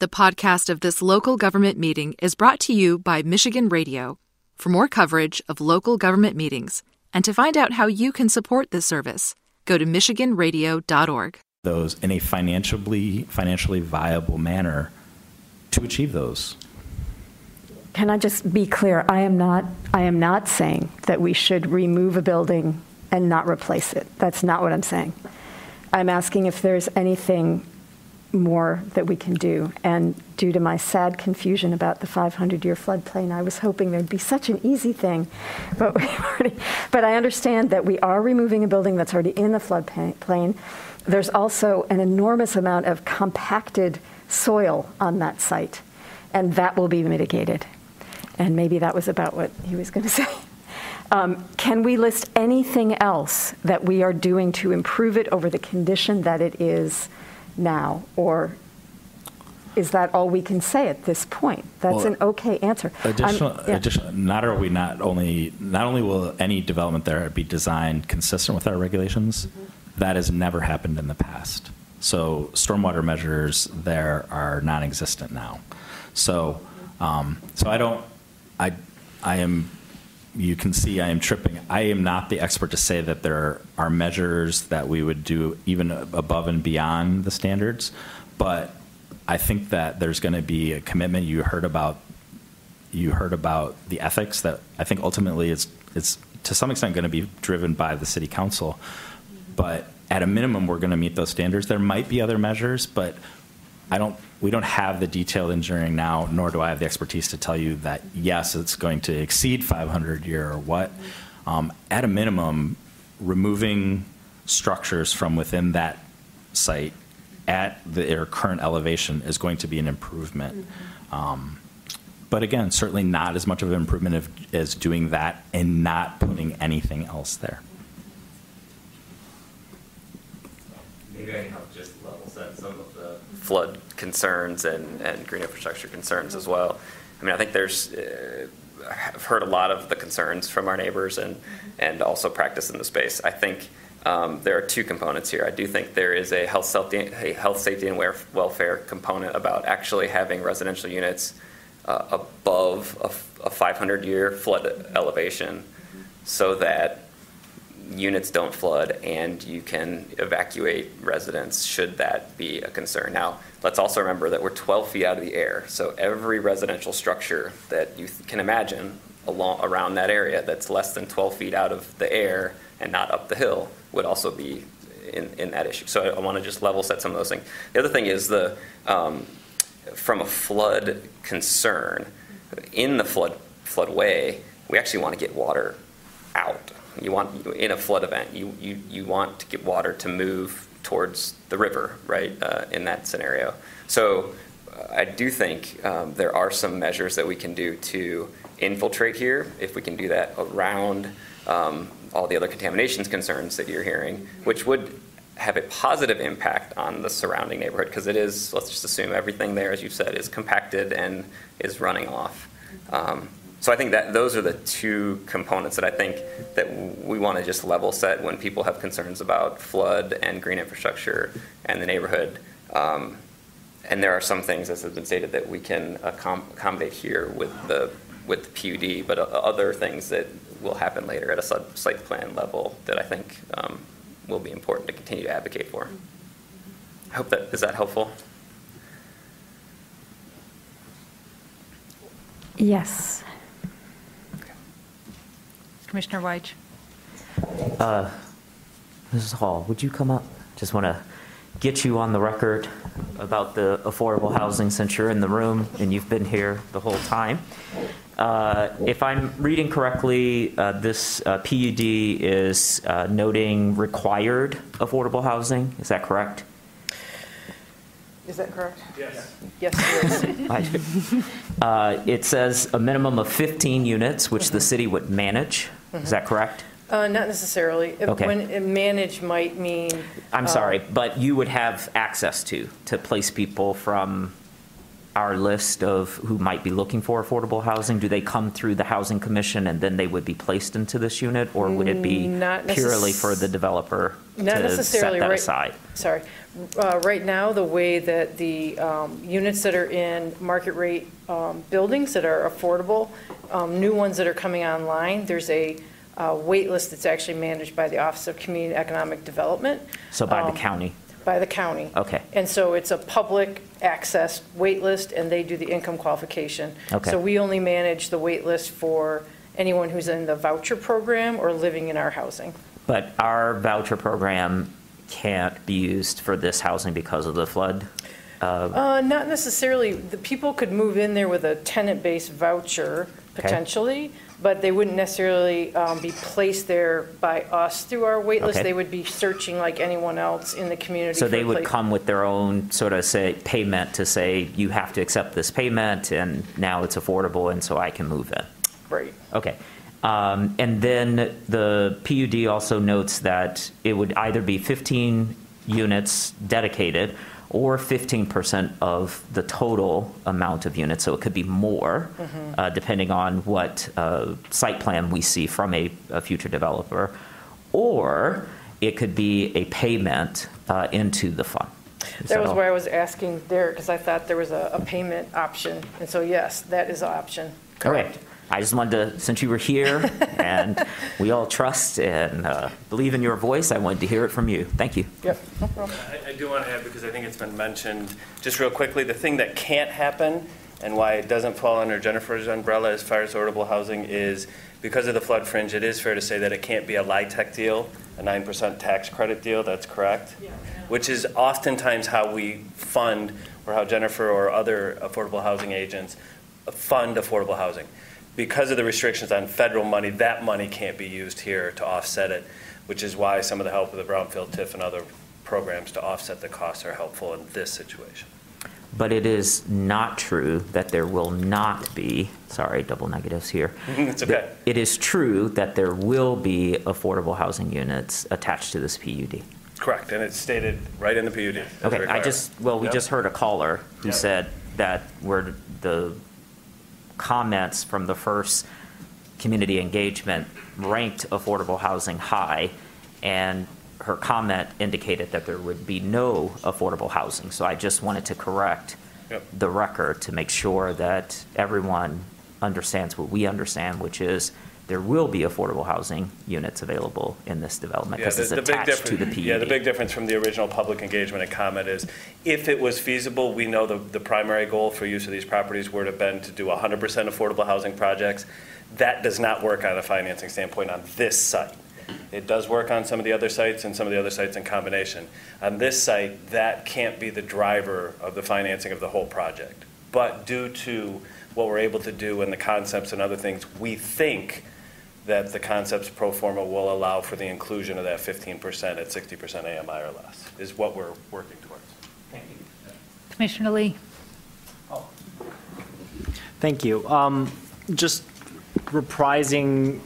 The podcast of this local government meeting is brought to you by Michigan Radio. For more coverage of local government meetings and to find out how you can support this service, go to michiganradio.org. Those in a financially financially viable manner to achieve those. Can I just be clear? I am not, I am not saying that we should remove a building and not replace it. That's not what I'm saying. I'm asking if there's anything more that we can do. And due to my sad confusion about the 500-year floodplain, I was hoping there'd be such an easy thing. But, already, but I understand that we are removing a building that's already in the floodplain. There's also an enormous amount of compacted soil on that site, and that will be mitigated. And maybe that was about what he was going to say. Um, can we list anything else that we are doing to improve it over the condition that it is now? Or is that all we can say at this point? That's Well, an okay answer. Additional, yeah. additional, not are we not only, not only will any development there be designed consistent with our regulations, that has never happened in the past. So stormwater measures there are non-existent now. So, um, so I don't, I, I am, you can see I am tripping. I am not the expert to say that there are measures that we would do even above and beyond the standards, but I think that there's going to be a commitment. You heard about you heard about the ethics that I think ultimately it's it's to some extent going to be driven by the city council, but at a minimum we're going to meet those standards. There might be other measures, but I don't we don't have the detailed engineering now, nor do I have the expertise to tell you that yes, it's going to exceed 500 year or what. Um, at a minimum, removing structures from within that site at the, their current elevation is going to be an improvement. Um, but again, certainly not as much of an improvement of, as doing that and not putting anything else there. Maybe I can help just level set some of the flood concerns and, and green infrastructure concerns as well. I mean, I think there's, uh, I've heard a lot of the concerns from our neighbors and, and also practice in the space. I think um, there are two components here. I do think there is a health, safety, a health, safety, and welfare component about actually having residential units uh, above a 500 year flood elevation so that units don't flood and you can evacuate residents should that be a concern. Now, let's also remember that we're 12 feet out of the air, so every residential structure that you th- can imagine along, around that area that's less than 12 feet out of the air and not up the hill would also be in, in that issue. So I, I want to just level set some of those things. The other thing is the um, from a flood concern in the flood floodway, we actually want to get water out. You want in a flood event, you you, you want to get water to move towards the river, right? Uh, in that scenario, so uh, I do think um, there are some measures that we can do to infiltrate here. If we can do that around um, all the other contaminations concerns that you're hearing, which would have a positive impact on the surrounding neighborhood because it is, let's just assume everything there, as you said, is compacted and is running off. Um, so I think that those are the two components that I think that we want to just level set when people have concerns about flood and green infrastructure and the neighborhood. Um, and there are some things, as has been stated, that we can accom- accommodate here with the with the PUD, but uh, other things that will happen later at a site plan level that I think um, will be important to continue to advocate for. I hope that is that helpful. Yes. Commissioner Weich. Uh, Mrs. Hall, would you come up? Just want to get you on the record about the affordable housing since you're in the room and you've been here the whole time. Uh, If I'm reading correctly, uh, this uh, PUD is uh, noting required affordable housing, is that correct? Is that correct? Yes. Yes, it is. Uh, It says a minimum of 15 units, which the city would manage, is that correct? Uh, Not necessarily. Okay. When uh, manage might mean. I'm sorry, but you would have access to, to place people from our list of who might be looking for affordable housing? Do they come through the Housing Commission and then they would be placed into this unit? Or would it be Mm, Not purely for the developer Not to set necessarily, that right- aside? Sorry. Uh, Right now, the way that the um, units that are in market rate um, buildings that are affordable, um, new ones that are coming online, there's a uh, wait list that's actually managed by the Office of Community Economic Development. So by the um, county? By the county. Okay. And so it's a public access wait list, and they do the income qualification. Okay. So we only manage the wait list for anyone who's in the voucher program or living in our housing. But our voucher program can't be used for this housing because of the flood? Uh, Not necessarily. The people could move in there with a tenant-based voucher, potentially, but they wouldn't necessarily um, be placed there by us through our wait list. Okay. They would be searching like anyone else in the community. So for they a would place- come with their own sort of say payment to say, you have to accept this payment and now it's affordable and so I can move in? Right. Okay. Um, And then the PUD also notes that it would either be 15 units dedicated or 15% of the total amount of units. So it could be more, uh, depending on what uh, site plan we see from a a future developer. Or it could be a payment uh, into the fund. Is That was all? why I was asking there, because I thought there was a a payment option. And so, yes, that is an option. Okay. I just wanted to, since you were here and we all trust and uh, believe in your voice, I wanted to hear it from you. Thank you. Yep, no problem. I- I do want to add, because I think it's been mentioned, just real quickly, the thing that can't happen and why it doesn't fall under Jennifer's umbrella as far as affordable housing is because of the flood fringe, it is fair to say that it can't be a LIHTC deal, a 9% tax credit deal, that's correct? yeah. Which is oftentimes how we fund, or how Jennifer or other affordable housing agents fund affordable housing. Because of the restrictions on federal money, that money can't be used here to offset it, which is why some of the help of the Brownfield TIF and other programs to offset the costs are helpful in this situation. But it is not true that there will not be, sorry, double negatives here. It's okay. It is true that there will be affordable housing units attached to this PUD. Correct, and it's stated right in the PUD. Okay, I just, well, we Yep. just heard a caller who Yep. said that were the comments from the first community engagement ranked affordable housing high, and her comment indicated that there would be no affordable housing. So I just wanted to correct Yep. the record to make sure that everyone understands what we understand, which is there will be affordable housing units available in this development because the- it's attached to the difference- PUD. Yeah, the big difference from the original public engagement and comment is, if it was feasible, we know the, the primary goal for use of these properties would have been to do 100% affordable housing projects. That does not work on a financing standpoint on this site. It does work on some of the other sites and some of the other sites in combination. On this site, that can't be the driver of the financing of the whole project. But due to what we're able to do and the concepts and other things, we think that the concepts pro forma will allow for the inclusion of that 15% at 60% AMI or less, is what we're working towards. Thank you. Commissioner Lee? Thank you. Um, Just reprising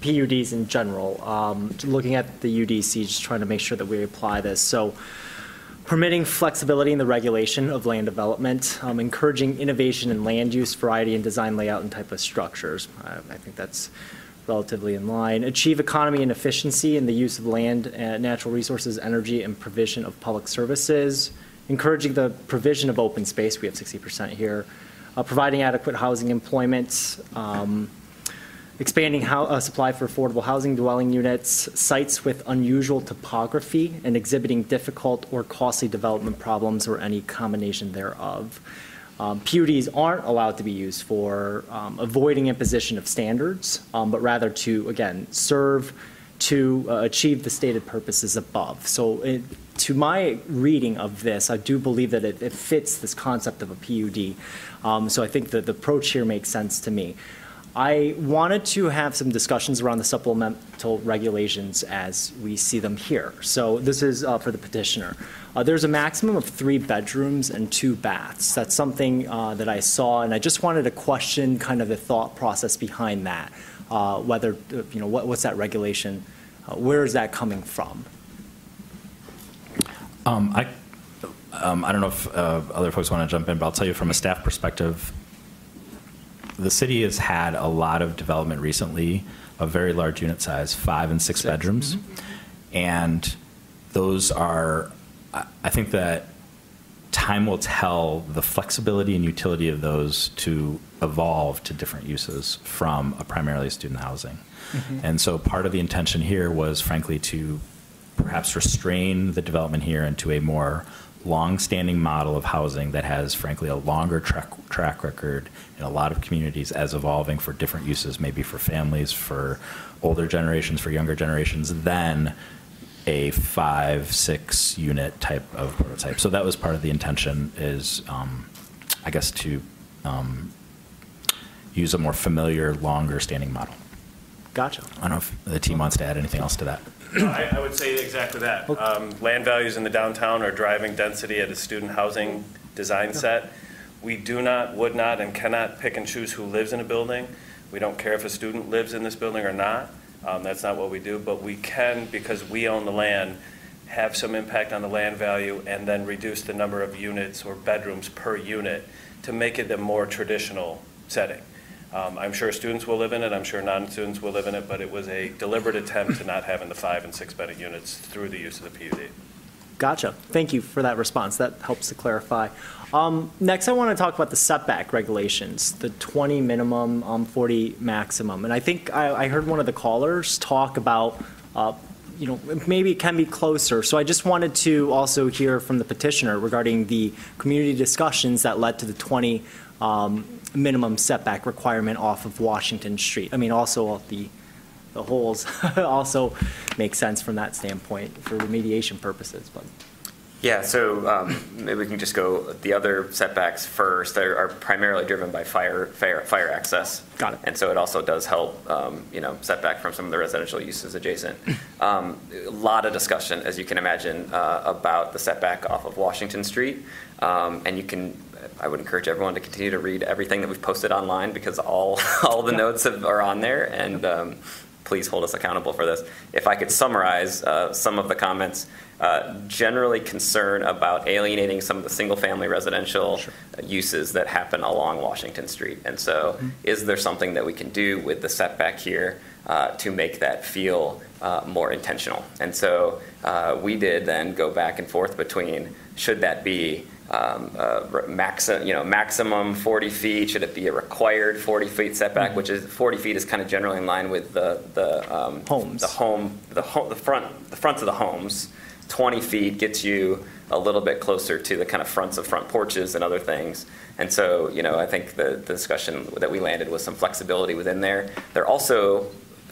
PUDs in general, um, looking at the UDC, just trying to make sure that we apply this. So permitting flexibility in the regulation of land development, um, encouraging innovation in land use, variety in design, layout, and type of structures. I I think that's relatively in line. Achieve economy and efficiency in the use of land, uh, natural resources, energy, and provision of public services. Encouraging the provision of open space, we have 60% here. Uh, Providing adequate housing employment, um, expanding uh, supply for affordable housing dwelling units, sites with unusual topography and exhibiting difficult or costly development problems or any combination thereof. Um, PUDs aren't allowed to be used for um, avoiding imposition of standards, um, but rather to, again, serve to uh, achieve the stated purposes above. So it, to my reading of this, I do believe that it, it fits this concept of a PUD. Um, so I think that the approach here makes sense to me. I wanted to have some discussions around the supplemental regulations as we see them here. So this is uh, for the petitioner. Uh, There's a maximum of three bedrooms and two baths. That's something uh, that I saw, and I just wanted to question kind of the thought process behind that. Uh, Whether, you know, what- what's that regulation? Uh, Where is that coming from? Um, I, um, I don't know if uh, other folks want to jump in, but I'll tell you from a staff perspective, the city has had a lot of development recently of very large unit size, five and six bedrooms. Mm-hmm. And those are, I I think that time will tell the flexibility and utility of those to evolve to different uses from a primarily student housing. Mm-hmm. And so part of the intention here was frankly to perhaps restrain the development here into a more long-standing model of housing that has frankly a longer track, track record in a lot of communities as evolving for different uses, maybe for families, for older generations, for younger generations, than a five, six unit type of prototype. So that was part of the intention is, um, I guess, to um, use a more familiar, longer standing model. Gotcha. I don't know if the team wants to add anything else to that. No, I, I would say exactly that. Um, Land values in the downtown are driving density at a student housing design set. We do not, would not, and cannot pick and choose who lives in a building. We don't care if a student lives in this building or not. Um, That's not what we do, but we can, because we own the land, have some impact on the land value and then reduce the number of units or bedrooms per unit to make it a more traditional setting. Um, I'm sure students will live in it, I'm sure non-students will live in it, but it was a deliberate attempt to not having the five and six-bedroom units through the use of the PUD. Gotcha. Thank you for that response. That helps to clarify. Um, Next, I want to talk about the setback regulations, the 20 minimum, um, 40 maximum. And I think I I heard one of the callers talk about, uh, you know, maybe it can be closer. So I just wanted to also hear from the petitioner regarding the community discussions that led to the 20 um, minimum setback requirement off of Washington Street. I mean, also the the holes also make sense from that standpoint for remediation purposes, but. Yeah, so um, maybe we can just go, the other setbacks first are are primarily driven by fire, fire, fire access. Got it. And so it also does help, um, you know, setback from some of the residential uses adjacent. Um, A lot of discussion, as you can imagine, uh, about the setback off of Washington Street. Um, And you can, I would encourage everyone to continue to read everything that we've posted online because all, all the notes have- are on there. And um, please hold us accountable for this. If I could summarize uh, some of the comments, uh, generally concern about alienating some of the single-family residential uses that happen along Washington Street. And so is there something that we can do with the setback here uh, to make that feel uh, more intentional? And so uh, we did then go back and forth between, should that be um, uh, maxi- you know, maximum 40 feet? Should it be a required 40 feet setback, which is 40 feet is kind of generally in line with the the um, Homes. the home, the home, the front, the fronts of the homes. 20 feet gets you a little bit closer to the kind of fronts of front porches and other things. And so, you know, I think the, the discussion that we landed was some flexibility within there. There also,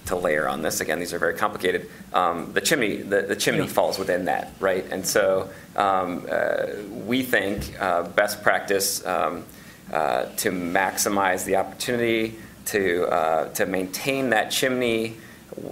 to layer on this, again, these are very complicated, um, the chimney, the, the chimney falls within that, right? And so um, uh, we think uh, best practice um, uh, to maximize the opportunity to, uh, to maintain that chimney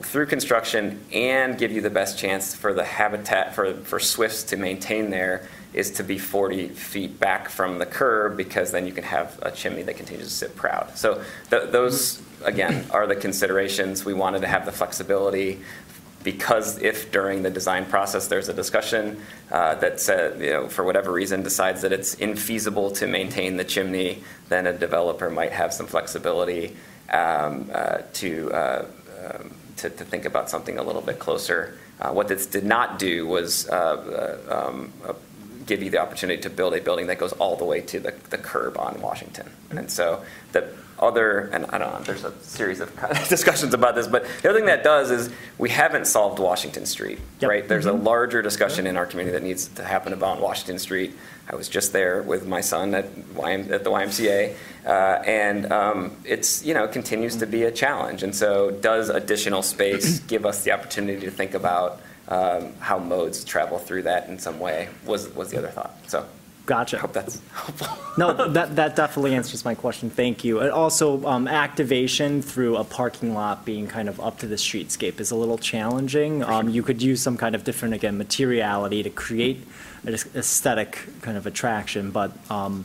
through construction and give you the best chance for the habitat for, for swifts to maintain there is to be 40 feet back from the curb because then you can have a chimney that continues to sit proud. So th- those, again, are the considerations. We wanted to have the flexibility because if during the design process there's a discussion uh, that said, you know, for whatever reason decides that it's infeasible to maintain the chimney, then a developer might have some flexibility um, uh, to, uh, um, to, to think about something a little bit closer. Uh, what this did not do was uh, uh, um, uh, give you the opportunity to build a building that goes all the way to the, the curb on Washington. And so the other, and I don't know, there's a series of discussions about this, but the other thing that does is we haven't solved Washington Street, Yep. right? There's a larger discussion in our community that needs to happen about Washington Street. I was just there with my son at, YM, at the YMCA, uh, and um, it's you know continues to be a challenge. And so, does additional space give us the opportunity to think about um, how modes travel through that in some way? Was was the other thought? So, Gotcha. I hope that's helpful. No, that, that definitely answers my question. Thank you. And also, um, activation through a parking lot being kind of up to the streetscape is a little challenging. Um, you could use some kind of different, again, materiality to create an aesthetic kind of attraction, but, um,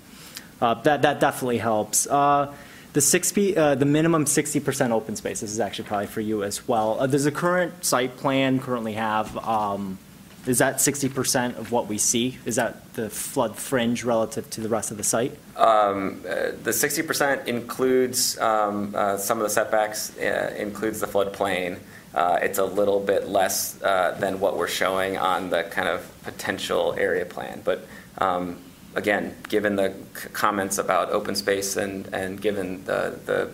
uh, that, that definitely helps. Uh, the six feet, uh, the minimum sixty percent open space, this is actually probably for you as well. Uh, does the current site plan currently have, um, Is that 60% of what we see? Is that the flood fringe relative to the rest of the site? Um, uh, The 60% includes um, uh, some of the setbacks, uh, includes the floodplain. Uh, It's a little bit less uh, than what we're showing on the kind of potential area plan. But um, again, given the c- comments about open space and, and given the, the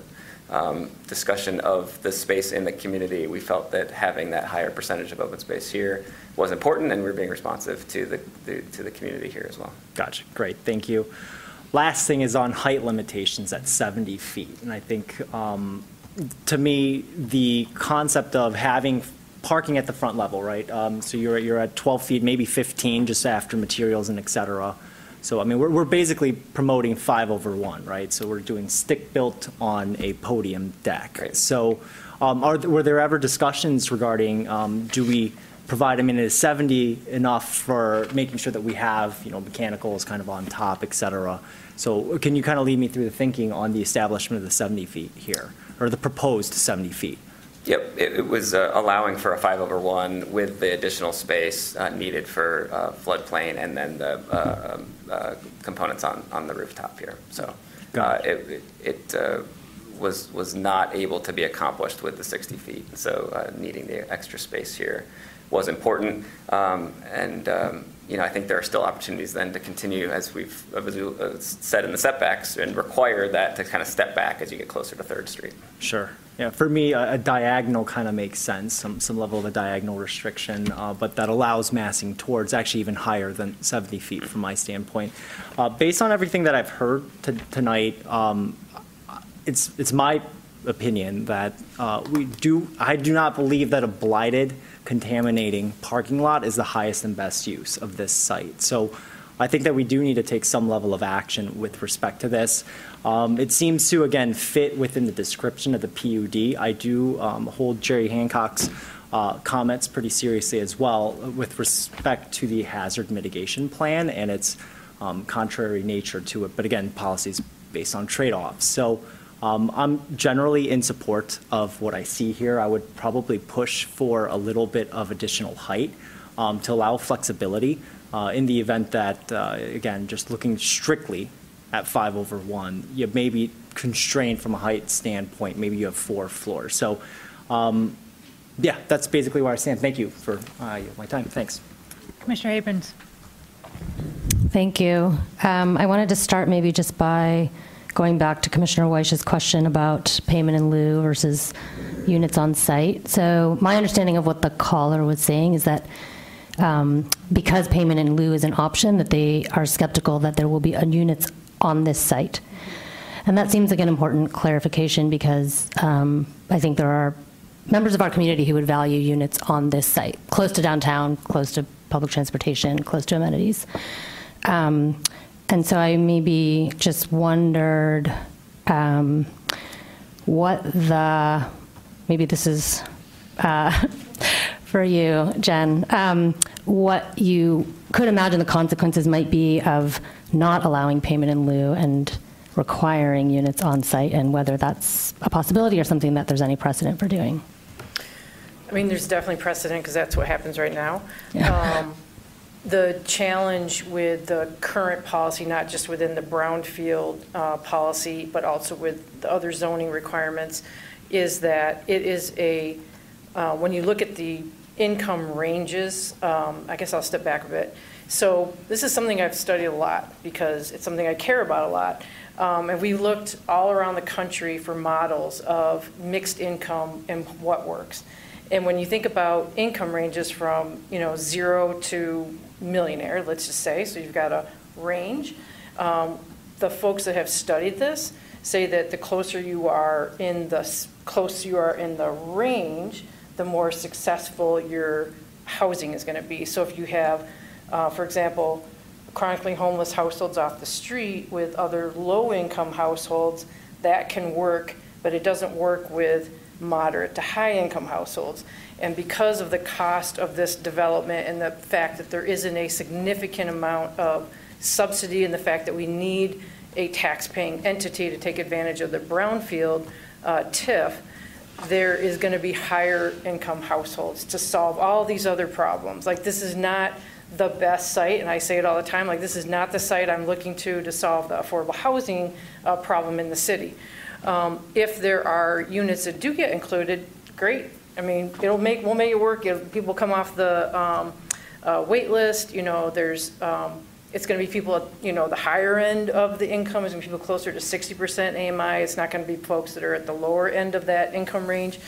um, discussion of the space in the community, we felt that having that higher percentage of open space here was important, and we're being responsive to the, the- to the community here as well. Gotcha, great, thank you. Last thing is on height limitations at 70 feet. And I think, um, to me, the concept of having parking at the front level, right? Um, So you're, you're at 12 feet, maybe 15, just after materials and et cetera. So, I mean, we're, we're basically promoting five over one, right? So we're doing stick-built on a podium deck. Great. So um, are, were there ever discussions regarding, um, do we provide, I mean, is 70 enough for making sure that we have, you know, mechanicals kind of on top, et cetera? So can you kind of lead me through the thinking on the establishment of the 70 feet here, or the proposed 70 feet? Yep, it it was uh, allowing for a five over one with the additional space uh, needed for uh, floodplain and then the uh, um, uh, components on, on the rooftop here. So uh, it, it uh, was, was not able to be accomplished with the 60 feet. So uh, needing the extra space here was important. Um, And, um, you know, I think there are still opportunities then to continue, as we've said in the setbacks, and require that to kind of step back as you get closer to Third Street. Sure. Yeah, for me, a a diagonal kind of makes sense, some, some level of a diagonal restriction, uh, but that allows massing towards actually even higher than 70 feet from my standpoint. Uh, Based on everything that I've heard to- tonight, um, it's, it's my opinion that uh, we do, I do not believe that a blighted, contaminating parking lot is the highest and best use of this site. So I think that we do need to take some level of action with respect to this. Um, It seems to, again, fit within the description of the PUD. I do um, hold Jerry Hancock's uh, comments pretty seriously as well with respect to the hazard mitigation plan and its um, contrary nature to it. But again, policies based on trade-offs. So um, I'm generally in support of what I see here. I would probably push for a little bit of additional height um, to allow flexibility uh, in the event that, uh, again, just looking strictly at five over one, you may be constrained from a height standpoint. Maybe you have four floors. So, um, yeah, that's basically where I stand. Thank you for uh, my time. Thanks. Commissioner Abrams. Thank you. Um, I wanted to start maybe just by going back to Commissioner Weich's question about payment in lieu versus units on site. So my understanding of what the caller was saying is that um, because payment in lieu is an option, that they are skeptical that there will be units on this site. And that seems like an important clarification because um, I think there are members of our community who would value units on this site, close to downtown, close to public transportation, close to amenities. Um, and so I maybe just wondered um, what the, maybe this is uh, for you, Jen, um, what you could imagine the consequences might be of not allowing payment in lieu and requiring units on site, and whether that's a possibility or something that there's any precedent for doing. I mean, there's definitely precedent, because that's what happens right now. Yeah. Um, The challenge with the current policy, not just within the brownfield uh, policy, but also with the other zoning requirements, is that it is a, uh, when you look at the income ranges, um, I guess I'll step back a bit. So this is something I've studied a lot, because it's something I care about a lot. Um, And we looked all around the country for models of mixed income and what works. And when you think about income ranges from, you know, zero to millionaire, let's just say, so you've got a range, um, the folks that have studied this say that the closer you are in the, closer you are in the range, the more successful your housing is going to be. So if you have, uh, for example, chronically homeless households off the street with other low-income households, that can work, but it doesn't work with moderate to high-income households. And because of the cost of this development and the fact that there isn't a significant amount of subsidy and the fact that we need a tax-paying entity to take advantage of the brownfield uh, TIF, there is going to be higher income households to solve all these other problems. Like, this is not the best site, and I say it all the time, like, this is not the site I'm looking to to solve the affordable housing uh, problem in the city. Um, If there are units that do get included, great. I mean, it'll make, we'll make it work. It'll- People come off the um, uh, wait list, you know, there's, um, it's going to be people, at, you know, the higher end of the income is going to be people closer to 60% AMI. It's not going to be folks that are at the lower end of that income range.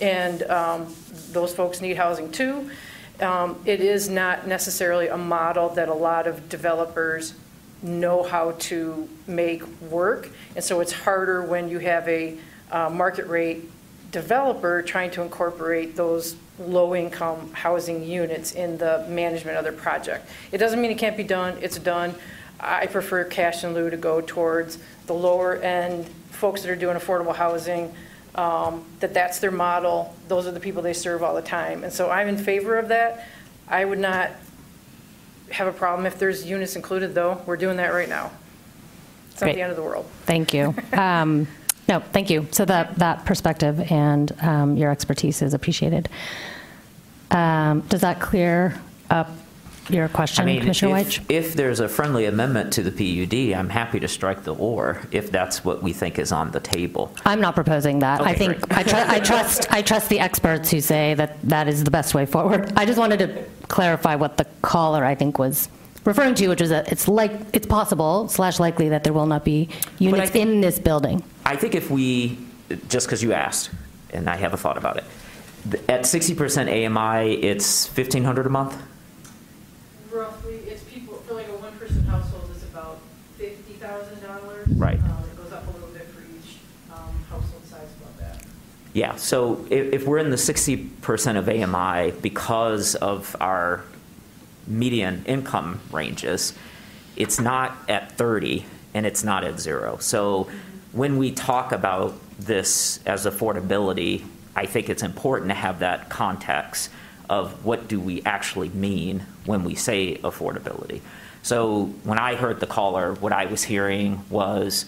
And um, those folks need housing too. Um, It is not necessarily a model that a lot of developers know how to make work. And so it's harder when you have a uh, market rate developer trying to incorporate those low-income housing units in the management of their project. It doesn't mean it can't be done, it's done. I prefer cash and lieu to go towards the lower-end folks that are doing affordable housing, um, that that's their model, those are the people they serve all the time. And so I'm in favor of that. I would not have a problem if there's units included, though. We're doing that right now. It's not Great. the end of the world. Thank you. Um, No, thank you. So that, that perspective and um, your expertise is appreciated. Um, Does that clear up your I question, mean, Commissioner if, Weich? if there's a friendly amendment to the PUD, I'm happy to strike the or if that's what we think is on the table. I'm not proposing that. I think. I tru- I trust, I trust the experts who say that that is the best way forward. I just wanted to clarify what the caller, I think, was referring to, which is that it's like, it's possible slash likely that there will not be units think- in this building. I think if we, just because you asked, and I have a thought about it, at 60% AMI, it's 1,500 a month? Roughly, it's people, for like a one-person household, it's about fifty thousand dollars. Right. It goes up a little bit for each um, household size above that. Yeah, so if, if we're in the 60% of AMI because of our median income ranges, it's not at 30 and it's not at zero. So when we talk about this as affordability, I think it's important to have that context of what do we actually mean when we say affordability. So when I heard the caller, what I was hearing was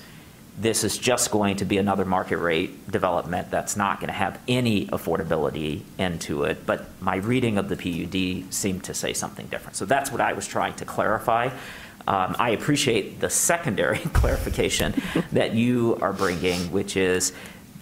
this is just going to be another market rate development that's not going to have any affordability into it. But my reading of the PUD seemed to say something different. So that's what I was trying to clarify. Um, I appreciate the secondary clarification that you are bringing, which is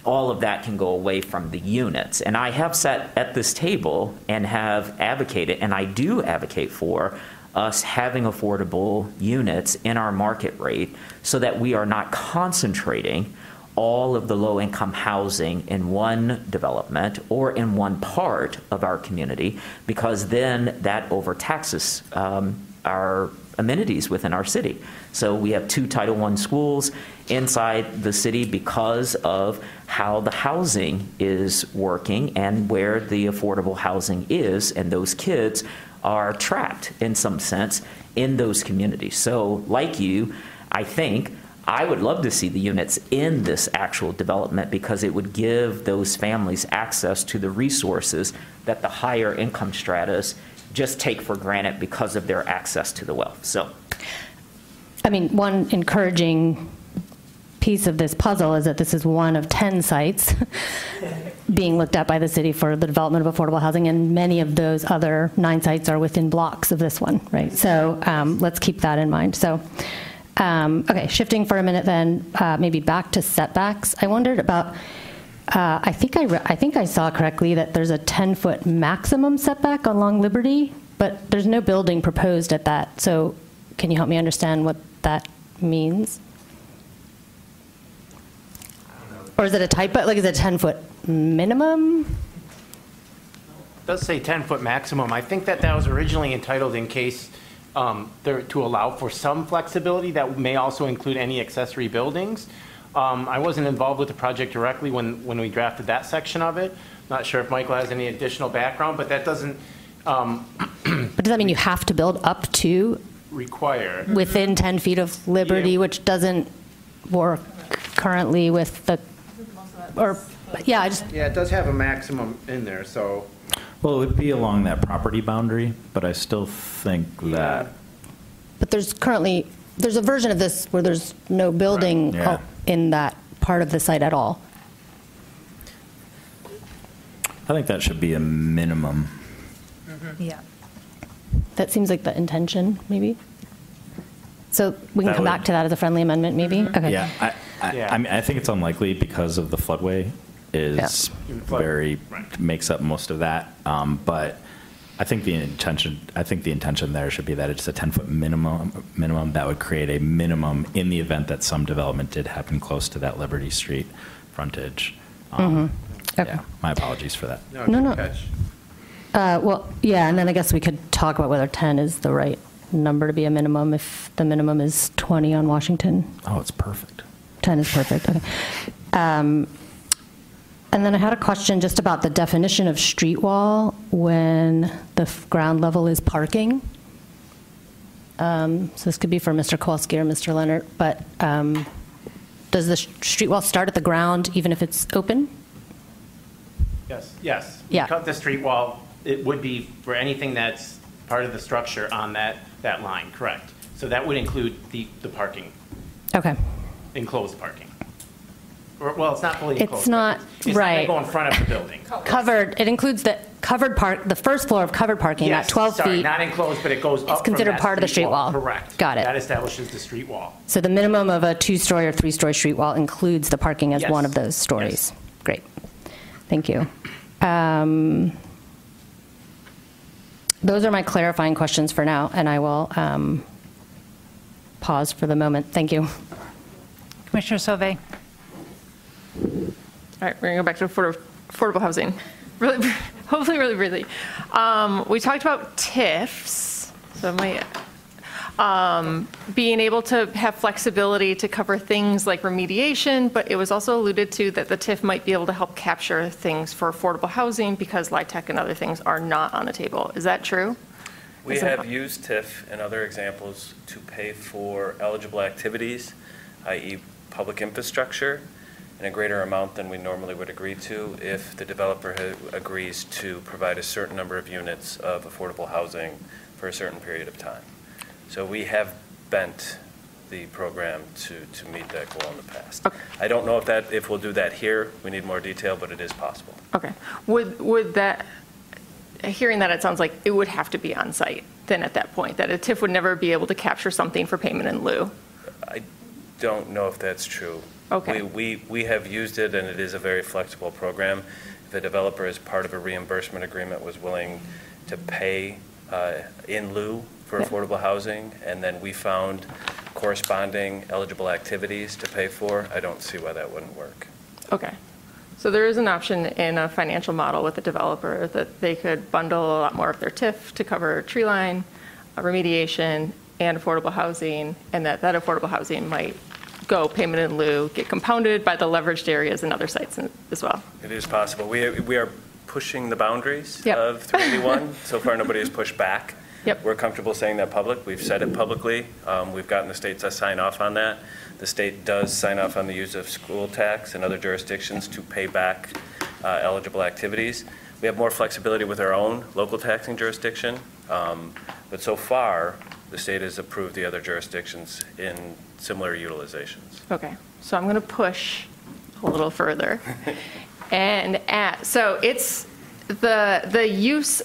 all of that can go away from the units. And I have sat at this table and have advocated, and I do advocate for us having affordable units in our market rate so that we are not concentrating all of the low income housing in one development or in one part of our community because then that overtaxes um, our amenities within our city. So we have two Title I schools inside the city because of how the housing is working and where the affordable housing is, and those kids are trapped in some sense in those communities. So, like you, I think I would love to see the units in this actual development because it would give those families access to the resources that the higher income stratas just take for granted because of their access to the wealth. So, I mean, one encouraging piece of this puzzle is that this is one of 10 sites being looked at by the city for the development of affordable housing, and many of those other nine sites are within blocks of this one, right? So um, let's keep that in mind. So, um, okay, shifting for a minute then, uh, maybe back to setbacks. I wondered about, uh, I think I, re- I think I saw correctly that there's a 10-foot maximum setback along Liberty, but there's no building proposed at that. So can you help me understand what that means? Or is it a typo? Like, is it a 10-foot minimum? It does say 10-foot maximum. I think that that was originally entitled in case um, there, to allow for some flexibility that may also include any accessory buildings. Um, I wasn't involved with the project directly when, when we drafted that section of it. Not sure if Michael has any additional background, but that doesn't um, But does that mean you have to build up to require. within 10 feet of Liberty, Yeah. which doesn't work currently with the, or, yeah, I just, Yeah, it does have a maximum in there, so. Well, it would be along that property boundary, but I still think that, but there's currently, there's a version of this where there's no building Right, yeah. In that part of the site at all. I think that should be a minimum. Yeah. That seems like the intention, maybe? So we can That come back to that as a friendly amendment, maybe? Okay. Yeah, I, I, Yeah. I mean, I think it's unlikely because of the floodway is Flood- very, makes up most of that. Um, But I think the intention, I think the intention there should be that it's a 10-foot minimum, minimum that would create a minimum in the event that some development did happen close to that Liberty Street frontage. Um, Okay. Yeah, my apologies for that. No, no. good catch. Uh, Well, yeah, and then I guess we could talk about whether 10 is the right number to be a minimum, if the minimum is 20 on Washington. Oh, it's perfect. 10 is perfect, okay. Um, And then I had a question just about the definition of street wall when the f- ground level is parking. Um, So this could be for Mr. Kowalski or Mr. Lenart, but um, does the street wall start at the ground even if it's open? Yes, yes. Yeah. Cut the street wall, it would be for anything that's part of the structure on that, that line, correct. So that would include the, the parking, Okay. enclosed parking. Or, well, it's not fully It's enclosed. but not- It's not right. go in front of the building. Covered, it includes the covered part, the first floor of covered parking, Yes, not 12 sorry, feet. not enclosed, but it goes up It's from considered that part of the street wall. Correct. Got it. That establishes the street wall. So the minimum of a two-story or three-story street wall includes the parking as Yes. one of those stories? Yes. Great. Thank you. Um, Those are my clarifying questions for now, and I will um, pause for the moment. Thank you. Commissioner Sauvé. All right, we're going to go back to affor- affordable housing. Really, hopefully, really, really. Um, we talked about TIFs, so my, um, being able to have flexibility to cover things like remediation, but it was also alluded to that the TIF might be able to help capture things for affordable housing because LIHTC and other things are not on the table. Is that true? We Is it- have used TIF and other examples to pay for eligible activities, i.e. public infrastructure, in a greater amount than we normally would agree to if the developer ha- agrees to provide a certain number of units of affordable housing for a certain period of time. So we have bent the program to, to meet that goal in the past. Okay. I don't know if that, if we'll do that here, we need more detail, but it is possible. Okay. Would, would that, hearing that, it sounds like it would have to be on site then at that point, that a TIF would never be able to capture something for payment in lieu? I don't know if that's true. Okay. We, we, we have used it, and it is a very flexible program. If a developer, as part of a reimbursement agreement, was willing to pay uh, in lieu for Yeah. affordable housing, and then we found corresponding eligible activities to pay for, I don't see why that wouldn't work. Okay. So there is an option in a financial model with a developer that they could bundle a lot more of their TIF to cover tree line, uh, remediation, and affordable housing, and that that affordable housing might go payment in lieu, get compounded by the leveraged areas and other sites as well. It is possible. We, we are pushing the boundaries Yep. of 381. So far, nobody has pushed back. Yep. We're comfortable saying that public. We've said it publicly. Um, We've gotten the state to sign off on that. The state does sign off on the use of school tax and other jurisdictions to pay back uh, eligible activities. We have more flexibility with our own local taxing jurisdiction. Um, But so far, the state has approved the other jurisdictions in similar utilizations. Okay, so I'm going to push a little further. And at, so it's, the, the use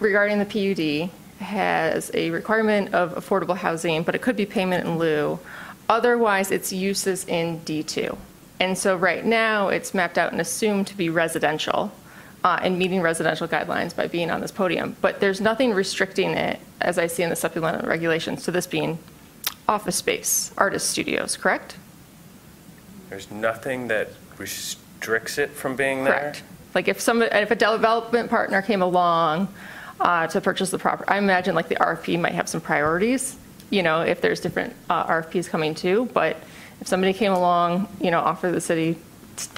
regarding the PUD has a requirement of affordable housing, but it could be payment in lieu. Otherwise, its uses in D2. And so right now, it's mapped out and assumed to be residential uh, and meeting residential guidelines by being on this podium. But there's nothing restricting it, as I see in the supplemental regulations, to this being office space, artist studios, correct? There's nothing that restricts it from being there? Correct. Like if some, if a development partner came along uh, to purchase the property, I imagine like the RFP might have some priorities, you know, if there's different uh, RFPs coming too. But if somebody came along, you know, offer the city,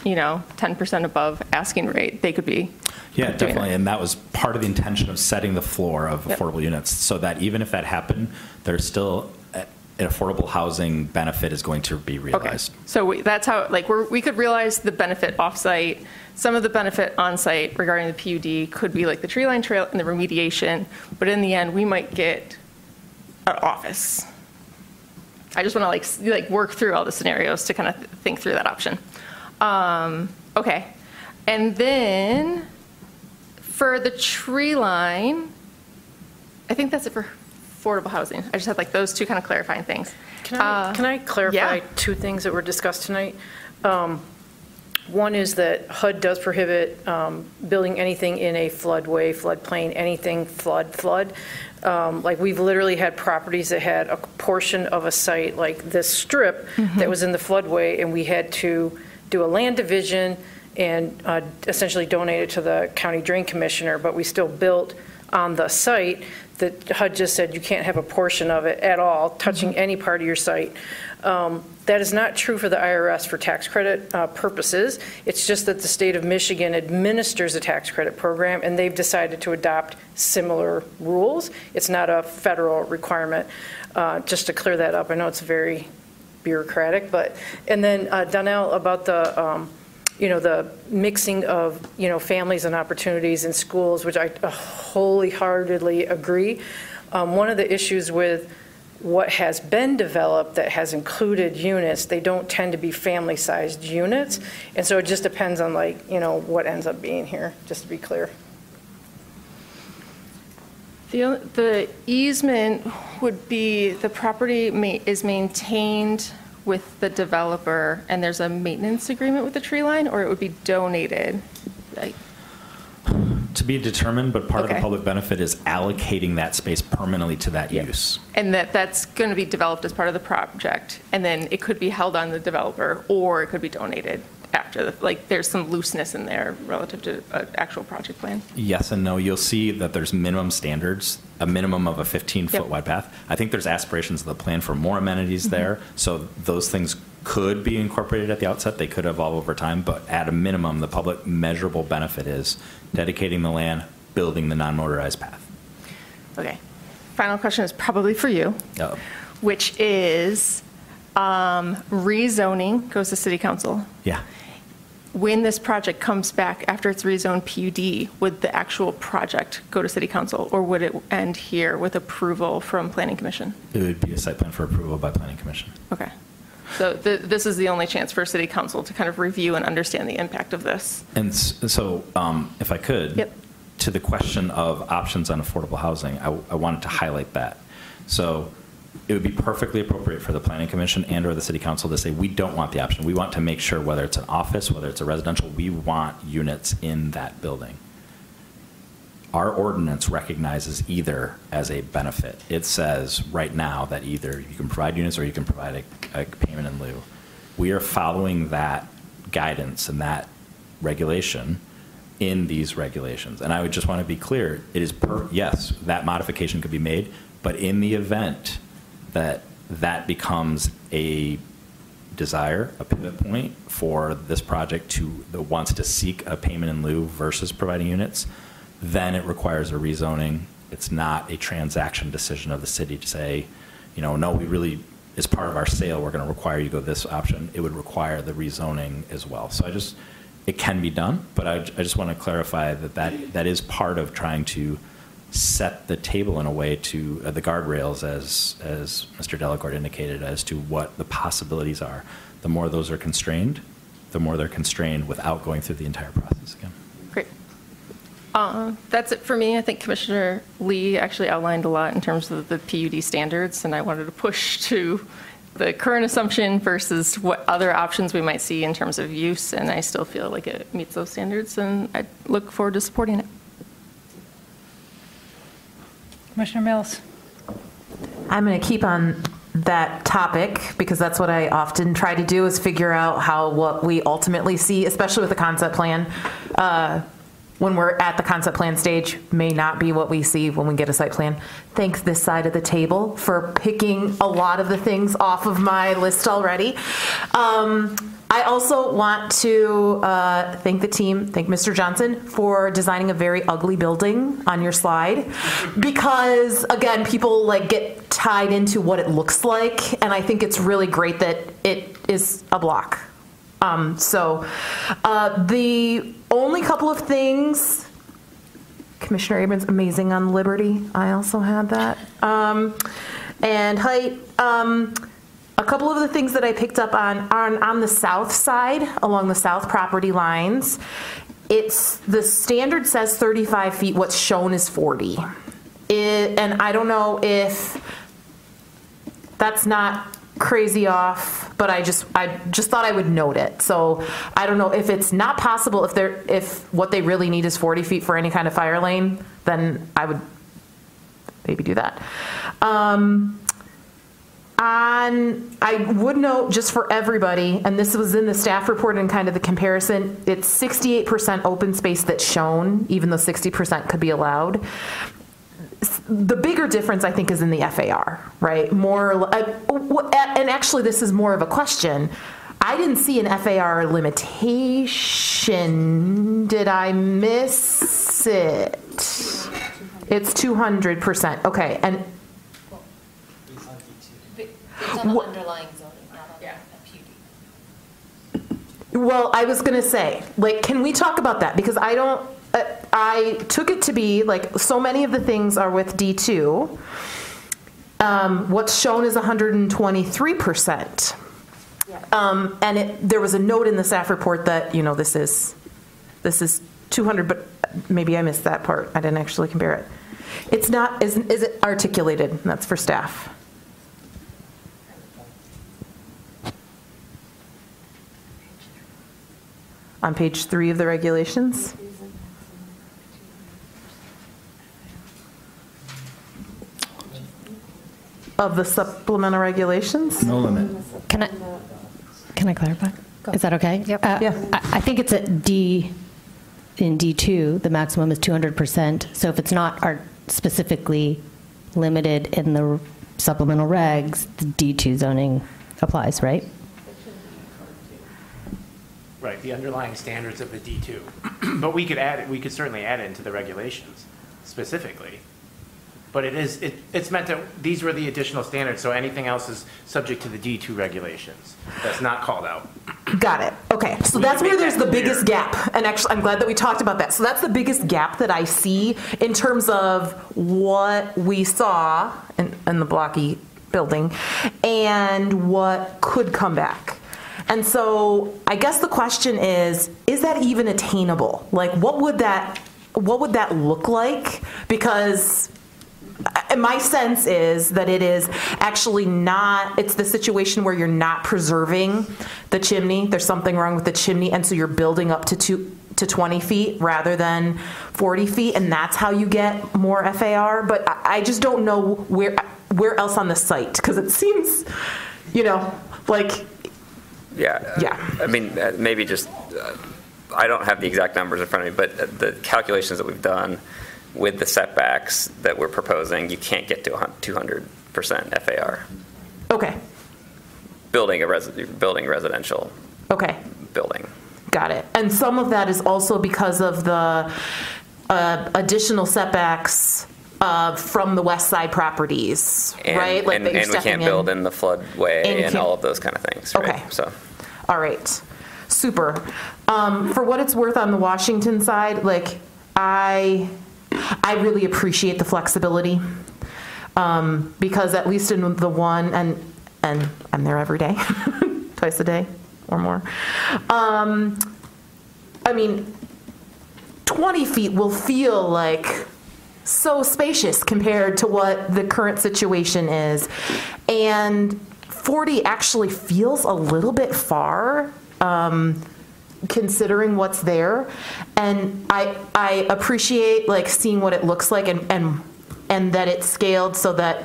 you know, 10% above asking rate, they could be. Yeah, definitely. it. And that was part of the intention of setting the floor of Yep. affordable units, so that even if that happened, there's still, uh, an affordable housing benefit is going to be realized. Okay, so we- that's how, like, we're, we could realize the benefit off-site. Some of the benefit on-site regarding the PUD could be like the tree line trail and the remediation, but in the end, we might get an office. I just want to like, like, work through all the scenarios to kind of think through that option. Um, Okay, and then, For the tree line, I think that's it for affordable housing. I just had like those two kind of clarifying things. Can I, Uh, can I clarify yeah. two things that were discussed tonight? Um, One is that HUD does prohibit um, building anything in a floodway, floodplain, anything flood, flood. Um, Like, we've literally had properties that had a portion of a site, like this strip, that was in the floodway, and we had to do a land division and uh, essentially donate it to the county drain commissioner, but we still built on the site. The HUD just said you can't have a portion of it at all, touching any part of your site. Um, That is not true for the IRS for tax credit uh, purposes. It's just that the state of Michigan administers a tax credit program, and they've decided to adopt similar rules. It's not a federal requirement. Uh, Just to clear that up, I know it's very bureaucratic, but, and then uh, Donnell, about the, um, you know, the mixing of, you know, families and opportunities in schools, which I wholeheartedly agree. Um, One of the issues with what has been developed that has included units, they don't tend to be family-sized units. And so it just depends on like, you know, what ends up being here, just to be clear. The the easement would be, the property ma- is maintained with the developer, and there's a maintenance agreement with the tree line, or it would be donated? Like, To be determined, but part of the Okay. public benefit is allocating that space permanently to that use. And that, that's going to be developed as part of the project, and then it could be held on the developer, or it could be donated after, the like, there's some looseness in there relative to an actual project plan. Yes and no. You'll see that there's minimum standards, a minimum of a 15-foot Yep. wide path. I think there's aspirations of the plan for more amenities there, so those things could be incorporated at the outset. They could evolve over time, but at a minimum, the public measurable benefit is dedicating the land, building the non-motorized path. Okay. Final question is probably for you, Uh, which is um, rezoning goes to city council. Yeah. When this project comes back after it's rezoned PUD, would the actual project go to city council, or would it end here with approval from planning commission? It would be a site plan for approval by planning commission. Okay. So th- this is the only chance for city council to kind of review and understand the impact of this. And so, um, if I could, Yep. to the question of options on affordable housing, I, I wanted to highlight that. So, it would be perfectly appropriate for the planning commission and/or the city council to say, we don't want the option. We want to make sure whether it's an office, whether it's a residential, we want units in that building. Our ordinance recognizes either as a benefit. It says right now that either you can provide units or you can provide a, a payment in lieu. We are following that guidance and that regulation in these regulations. And I would just want to be clear, it is per, yes, that modification could be made, but in the event that that becomes a desire, a pivot point for this project to, that wants to seek a payment in lieu versus providing units, then it requires a rezoning. It's not a transaction decision of the city to say, you know, no, we really, as part of our sale, we're going to require you go this option. It would require the rezoning as well. So I just, it can be done, but I, I just want to clarify that that, that is part of trying to set the table in a way to, uh, the guardrails, as, as Mr. Delacorte indicated, as to what the possibilities are. The more those are constrained, the more they're constrained without going through the entire process again. Great. Uh, That's it for me. I think Commissioner Lee actually outlined a lot in terms of the PUD standards, and I wanted to push to the current assumption versus what other options we might see in terms of use, and I still feel like it meets those standards, and I look forward to supporting it. Commissioner Mills? I'm going to keep on that topic because that's what I often try to do is figure out how what we ultimately see, especially with the concept plan, uh, when we're at the concept plan stage, may not be what we see when we get a site plan. Thanks this side of the table for picking a lot of the things off of my list already. Um, I also want to uh, thank the team, thank Mr. Johnson for designing a very ugly building on your slide, because again, people like get tied into what it looks like, and I think it's really great that it is a block. Um, so, uh, the only couple of things. Commissioner Abrams, amazing on Liberty. I also had that. Um, and height. Um, a couple of the things that I picked up on on on the south side, along the south property lines, it's, the standard says 35 feet, what's shown is 40. It, and I don't know if that's not crazy off, but I just, I just thought I would note it. So I don't know if it's not possible, if they're, if what they really need is 40 feet for any kind of fire lane, then I would maybe do that. Um, on, I would note just for everybody, and this was in the staff report and kind of the comparison, it's 68% open space that's shown, even though 60% could be allowed. The bigger difference, I think, is in the FAR, right? More, uh, and actually, this is more of a question. I didn't see an FAR limitation. Did I miss it? It's 200%. Okay, and It's on the underlying zoning, not on the PUD. Well, I was gonna say, like, can we talk about that? Because I don't, uh, I took it to be, like, so many of the things are with D2. Um, what's shown is 123%. Um, and it, there was a note in the staff report that, you know, this is, this is 200, but maybe I missed that part. I didn't actually compare it. It's not, is, is it articulated? That's for staff. On page three of the regulations? Of the supplemental regulations? No limit. Can I, can I clarify? Is that okay? Yep. Uh, yeah. I, I think it's at D, in D2, the maximum is 200%. So if it's not art specifically limited in the supplemental regs, the D2 zoning applies, right? Right, the underlying standards of the D2. But we could add, it. we could certainly add it into the regulations specifically. But it is, it, it's meant to, these were the additional standards, so anything else is subject to the D2 regulations. That's not called out. Got it. Okay. So We that's where there's that the biggest gap. And actually, I'm glad that we talked about that. So that's the biggest gap that I see in terms of what we saw in, in the blocky building and what could come back. And so I guess the question is, is that even attainable? Like, what would that, what would that look like? Because uh, my sense is that it is actually not, it's the situation where you're not preserving the chimney. There's something wrong with the chimney, and so you're building up to two, to 20 feet rather than 40 feet, and that's how you get more FAR. But I, I just don't know where, where else on the site, because it seems, you know, like, Yeah. Yeah. I mean, uh, maybe just, uh, I don't have the exact numbers in front of me, but uh, the calculations that we've done with the setbacks that we're proposing, you can't get to a hun- 200% FAR. okay, Building a resi, building residential okay. building. Got it. And some of that is also because of the uh, additional setbacks uh, from the west side properties, And- right? Like And, and we can't build in. in the floodway And and all of those kind of things, right? Okay. So. All right, super. Um, for what it's worth on the Washington side, like I, I really appreciate the flexibility um, because at least in the one and and I'm there every day, twice a day or more. Um, I mean, 20 feet will feel like so spacious compared to what the current situation is. And 40 actually feels a little bit far. Um, considering what's there and i i appreciate like seeing what it looks like and and and that it's scaled so that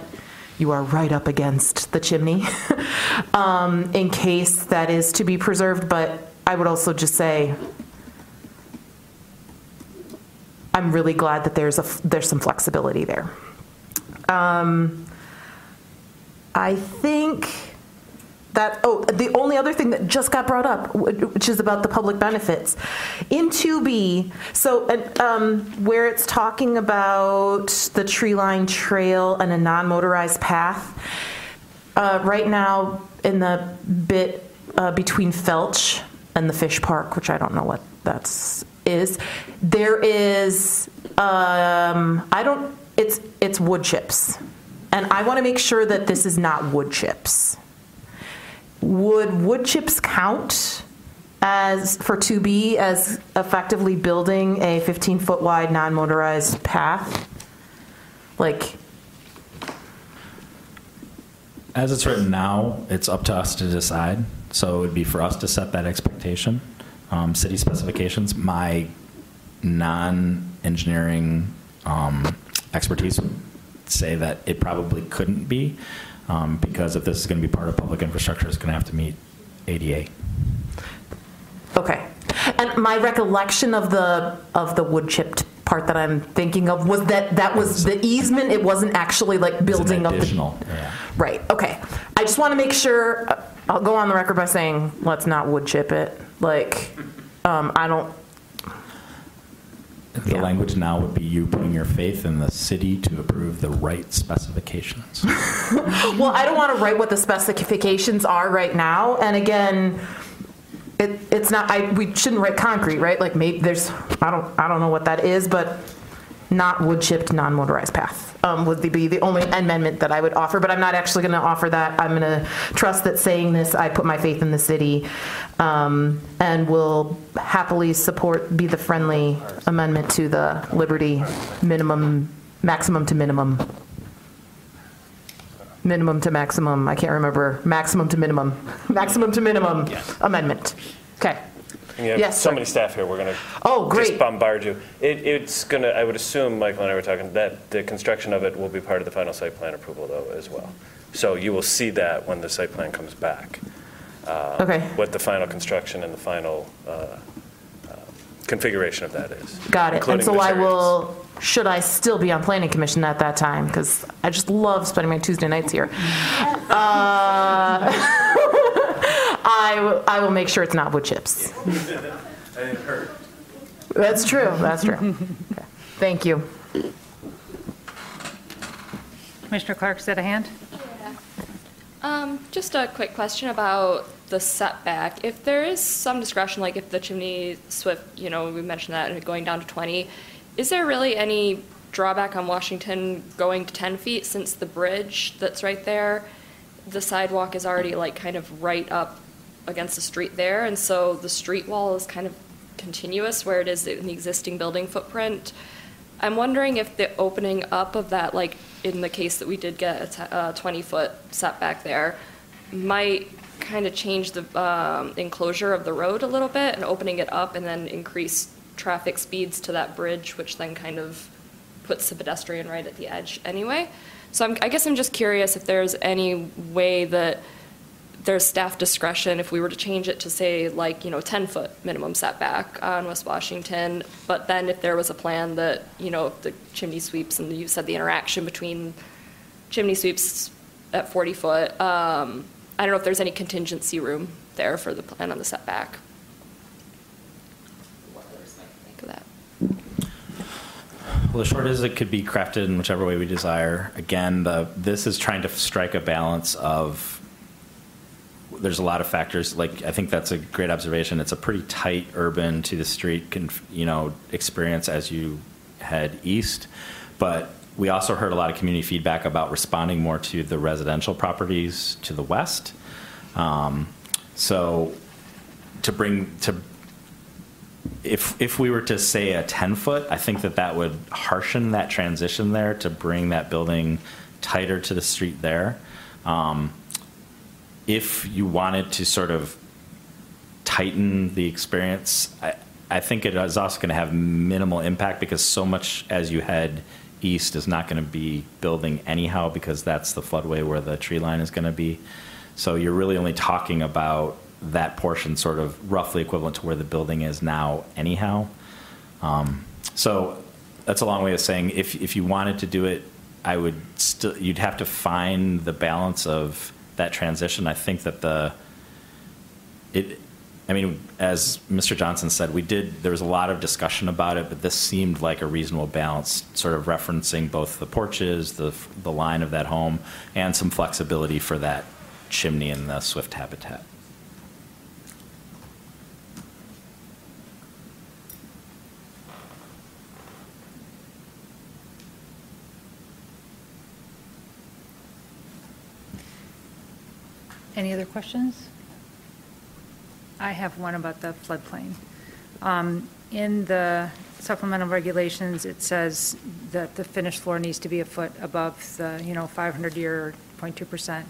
you are right up against the chimney um, in case that is to be preserved but i would also just say i'm really glad that there's a there's some flexibility there um, i think that, oh, the only other thing that just got brought up, which is about the public benefits. In 2B, so um, where it's talking about the tree line trail and a non motorized path, uh, right now in the bit uh, between Felch and the fish park, which I don't know what that's is, there is, um, I don't, it's, it's wood chips. And I want to make sure that this is not wood chips would wood chips count as, for 2B, as effectively building a 15-foot wide non-motorized path? Like, As it's written now, it's up to us to decide. So it would be for us to set that expectation. Um, City specifications, my non-engineering um, expertise would say that it probably couldn't be, um, because if this is going to be part of public infrastructure, it's going to have to meet ADA. okay. And my recollection of the, of the wood chipped part that I'm thinking of was that that was the easement, it wasn't actually like building the. additional, yeah. Right, okay. I just want to make sure, uh, I'll go on the record by saying, let's not wood chip it. Like, um, I don't, The language now would be you putting your faith in the city to approve the right specifications. well, I don't want to write what the specifications are right now. And again, it, it's not, I, we shouldn't write concrete, right? Like maybe there's, I don't, I don't know what that is, but not wood chipped, non-motorized path um, would be the only amendment that I would offer, but I'm not actually going to offer that. I'm going to trust that saying this, I put my faith in the city, um, and will happily support, be the friendly amendment to the Liberty minimum, maximum to minimum. Minimum to maximum, I can't remember, maximum to minimum, maximum to minimum amendment. Okay. And you have Yes, so sir. many staff here, we're going to. Oh, great. Just bombard you. It, it's going to, I would assume, Michael and I were talking, that the construction of it will be part of the final site plan approval though as well. So you will see that when the site plan comes back. uh, Okay. What the final construction and the final uh, uh, configuration of that is. Got it. And so I will, should I still be on planning commission at that time? Because I just love spending my Tuesday nights here. I, w- I will make sure it's not wood chips. That's true, that's true. Okay. Thank you. Commissioner Clark, is that a hand? Um, just a quick question about the setback. If there is some discretion, like if the chimney swift, you know, we mentioned that going down to 20, is there really any drawback on Washington going to 10 feet since the bridge that's right there, the sidewalk is already like kind of right up against the street there, and so the street wall is kind of continuous where it is in the existing building footprint. I'm wondering if the opening up of that, like in the case that we did get a 20-foot setback there, might kind of change the um, enclosure of the road a little bit and opening it up and then increase traffic speeds to that bridge, which then kind of puts the pedestrian right at the edge anyway. So I'm, I guess I'm just curious if there's any way that there's staff discretion if we were to change it to say like, you know, 10-foot minimum setback on West Washington, but then if there was a plan that, you know, the chimney sweeps, and you said the interaction between chimney sweeps at 40-foot, um, I don't know if there's any contingency room there for the plan on the setback. What others might think of that. Well, the short is it could be crafted in whichever way we desire. Again, the, this is trying to strike a balance of, there's a lot of factors, like, I think that's a great observation. It's a pretty tight urban to the street, conf- you know, experience as you head east. But we also heard a lot of community feedback about responding more to the residential properties to the west. Um, So to bring, to if, if we were to say a 10-foot, I think that that would harshen that transition there to bring that building tighter to the street there. Um, If you wanted to sort of tighten the experience, I, I think it is also going to have minimal impact because so much as you head east is not going to be building anyhow because that's the floodway where the tree line is going to be. So you're really only talking about that portion sort of roughly equivalent to where the building is now anyhow. Um, So that's a long way of saying if, if you wanted to do it, I would still, you'd have to find the balance of that transition. I think that the, it, I mean, as Mr. Johnson said, we did, there was a lot of discussion about it, but this seemed like a reasonable balance, sort of referencing both the porches, the, the line of that home, and some flexibility for that chimney and the swift habitat. Any other questions? I have one about the floodplain. Um, In the supplemental regulations, it says that the finished floor needs to be a foot above the, you know, 500-year, 0.2%.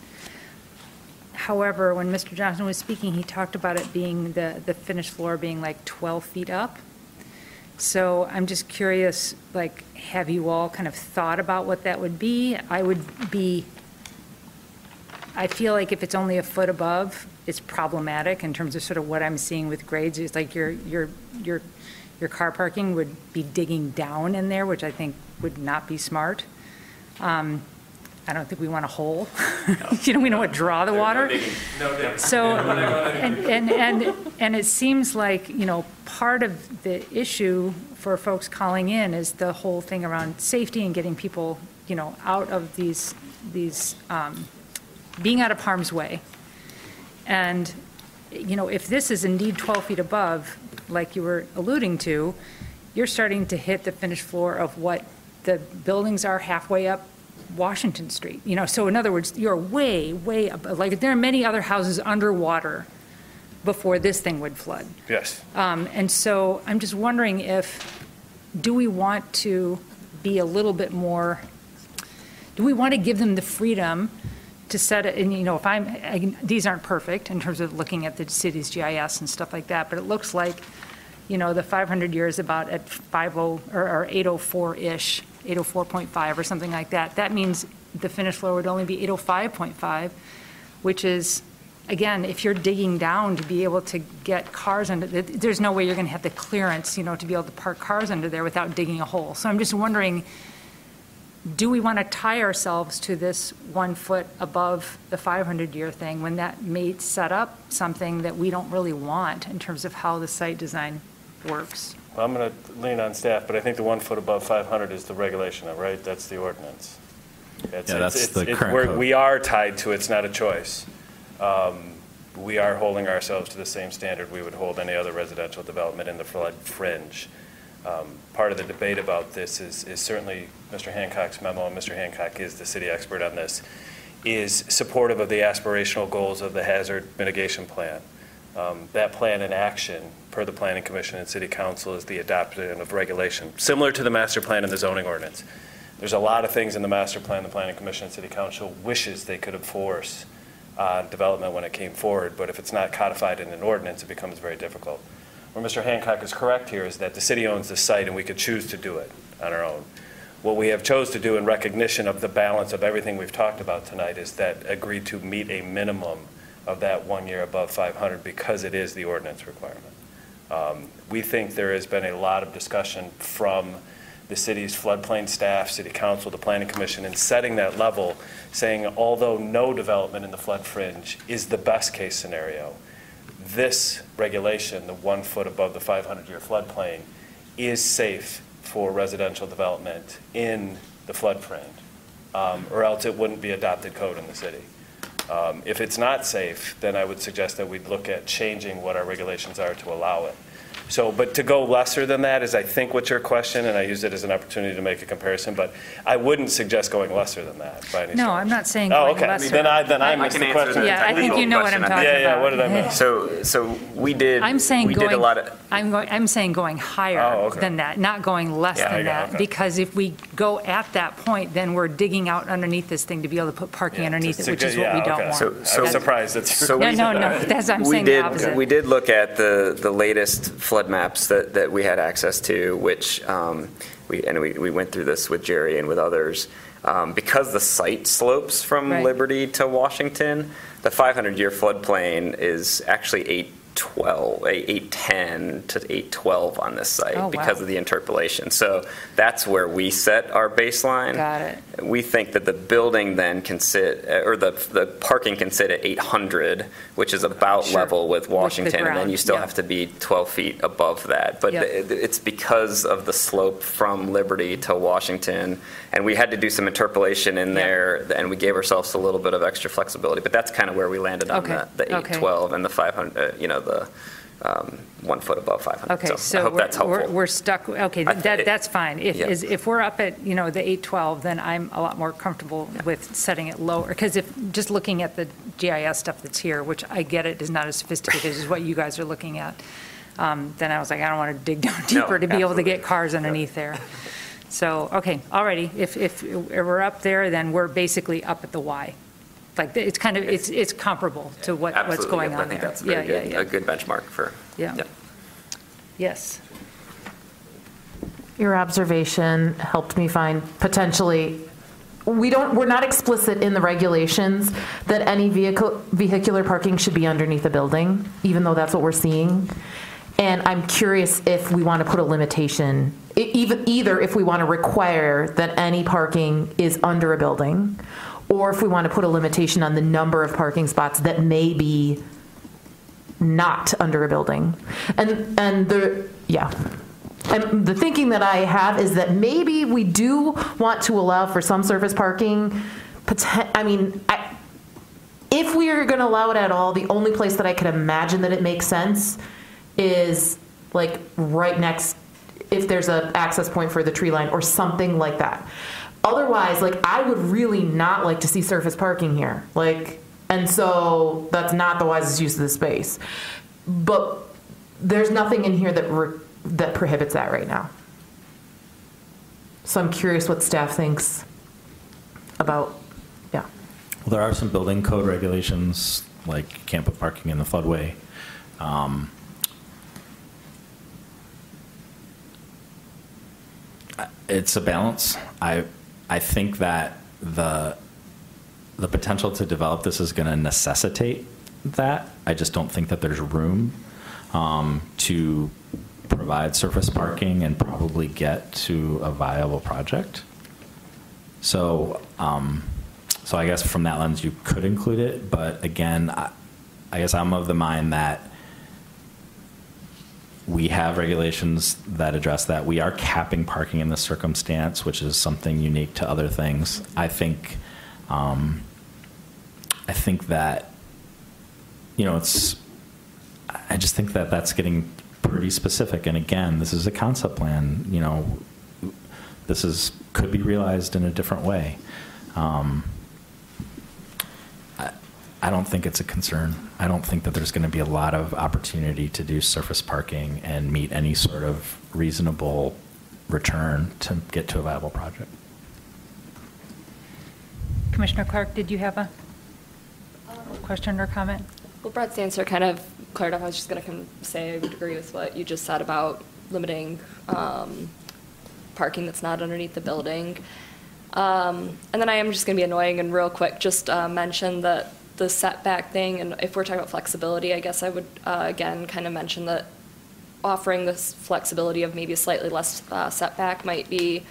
However, when Mr. Johnson was speaking, he talked about it being, the, the finished floor being like 12 feet up. So I'm just curious, like, have you all kind of thought about what that would be? I would be, I feel like if it's only a foot above, it's problematic in terms of sort of what I'm seeing with grades. It's like your, your, your, your car parking would be digging down in there, which I think would not be smart. Um, I don't think we want a hole. You know, we don't want to draw the water. So, and, and, and, and it seems like, you know, part of the issue for folks calling in is the whole thing around safety and getting people, you know, out of these, these, um, being out of harm's way. And, you know, if this is indeed 12 feet above, like you were alluding to, you're starting to hit the finished floor of what the buildings are halfway up Washington Street. You know, so in other words, you're way, way up, like, there are many other houses underwater before this thing would flood. Yes. Um, And so I'm just wondering if, do we want to be a little bit more, do we want to give them the freedom to set it, and you know, if I'm, I- these aren't perfect in terms of looking at the city's GIS and stuff like that, but it looks like, you know, the 500 year is about at 50, or or 804-ish, 804.5 or something like that. That means the finished floor would only be 805.5, which is, again, if you're digging down to be able to get cars under, there's no way you're going to have the clearance, you know, to be able to park cars under there without digging a hole. So I'm just wondering, do we want to tie ourselves to this one foot above the 500-year thing when that may set up something that we don't really want in terms of how the site design works? Well, I'm going to lean on staff, but I think the one foot above 500 is the regulation, right? That's the ordinance. It's- Yeah, it's- that's it's- the it's- current we're- code. We are tied to, it, it's not a choice. Um, We are holding ourselves to the same standard we would hold any other residential development in the flood fringe. Um, Part of the debate about this is is certainly Mr. Hancock's memo, and Mr. Hancock is the city expert on this, is supportive of the aspirational goals of the hazard mitigation plan. Um, That plan in action, per the Planning Commission and City Council, is the adoption of regulation, similar to the master plan and the zoning ordinance. There's a lot of things in the master plan, the Planning Commission and City Council wishes they could enforce development when it came forward, but if it's not codified in an ordinance, it becomes very difficult. Where Mr. Hancock is correct here is that the city owns the site and we could choose to do it on our own. What we have chose to do in recognition of the balance of everything we've talked about tonight is that agreed to meet a minimum of that one year above 500 because it is the ordinance requirement. Um, We think there has been a lot of discussion from the city's floodplain staff, city council, the planning commission, in setting that level, saying although no development in the flood fringe is the best-case scenario, this regulation, the one foot above the 500-year floodplain, is safe for residential development in the floodplain, um, or else it wouldn't be adopted code in the city. Um, If it's not safe, then I would suggest that we'd look at changing what our regulations are to allow it. So, but to go lesser than that is, I think, what your question, and I use it as an opportunity to make a comparison, but I wouldn't suggest going lesser than that by any No, stretch. I'm not saying Oh, going okay. lesser. Then I, then I I missed can the answer question. the Yeah, I think you know what I'm technical talking question, I about. Yeah, yeah, what did I miss? So, so we did. I'm saying We going. did a lot of, I'm going, I'm saying going Oh, higher okay. than that, not going less Yeah, I than got it, that. okay. Because if we go at that point, then we're digging out underneath this thing to be able to put parking Yeah, underneath to- it, to which get- is what we yeah, don't want. So- so- I'm surprised that's So your No, no, no, that's, I'm we saying the did, opposite. we did look at the, the latest flood maps that, that we had access to, which, um, we, and we, we went through this with Jerry and with others. Um, because the site slopes from Right. Liberty to Washington, the 500-year floodplain is actually 812, 810 to 812 on this site Oh, wow. because of the interpolation. So that's where we set our baseline. Got it. We think that the building then can sit, uh, or the, the parking can sit at 800, which is about Sure. level with Washington, and then you still yeah. have to be 12 feet above that. But Yeah. it's because of the slope from Liberty to Washington, and we had to do some interpolation in Yeah. there, and we gave ourselves a little bit of extra flexibility, but that's kind of where we landed on Okay, the, the okay. 812 and the 500, uh, you know, the um, one foot above 500. Okay, I so hope we're- that's we're, we're stuck, okay, I- that, it- that's fine. If, yeah. is- if we're up at, you know, the 812, then I'm a lot more comfortable with setting it lower. Because if, just looking at the GIS stuff that's here, which I get it is not as sophisticated as what you guys are looking at, um, then I was like, I don't want to dig down deeper to be able to get cars underneath there. So, okay, alrighty, if, if we're up there, then we're basically up at the Y. Like, it's kind of, it's, it's comparable to what, what's Absolutely, going yep, on think there. that's a very Yeah, yeah, good, yeah. a good benchmark for, Yeah. yep. Yes. Your observation helped me find potentially, we don't, we're not explicit in the regulations that any vehicle, vehicular parking should be underneath a building, even though that's what we're seeing. And I'm curious if we want to put a limitation, e- even, either if we want to require that any parking is under a building, or if we want to put a limitation on the number of parking spots that may be not under a building. And, and the, yeah. And the thinking that I have is that maybe we do want to allow for some surface parking. I mean, I, if we are going to allow it at all, the only place that I could imagine that it makes sense is like right next, if there's an access point for the tree line or something like that. Otherwise, like I would really not like to see surface parking here. Like, and so that's not the wisest use of the space. But there's nothing in here that re- that prohibits that right now. So I'm curious what staff thinks about, yeah. Well, there are some building code regulations, like you can't put parking in the floodway. Um, It's a balance. I, I think that the, the potential to develop this is going to necessitate that. I just don't think that there's room um, to provide surface parking and probably get to a viable project. So, um, so I guess from that lens, you could include it, but again, I, I guess I'm of the mind that we have regulations that address that. We are capping parking in this circumstance, which is something unique to other things. I think, um, I think that, you know, it's, I just think that that's getting pretty specific. And again, this is a concept plan, you know, this is, could be realized in a different way. Um, I, I don't think it's a concern. I don't think that there's going to be a lot of opportunity to do surface parking and meet any sort of reasonable return to get to a viable project. Commissioner Clark, did you have a question or comment? Well, Brett's answer kind of cleared up. I was just going to say I would agree with what you just said about limiting um, parking that's not underneath the building. Um, and then I am just going to be annoying and real quick just uh, mention that the setback thing, and if we're talking about flexibility, I guess I would uh, again kind of mention that offering this flexibility of maybe a slightly less uh, setback might be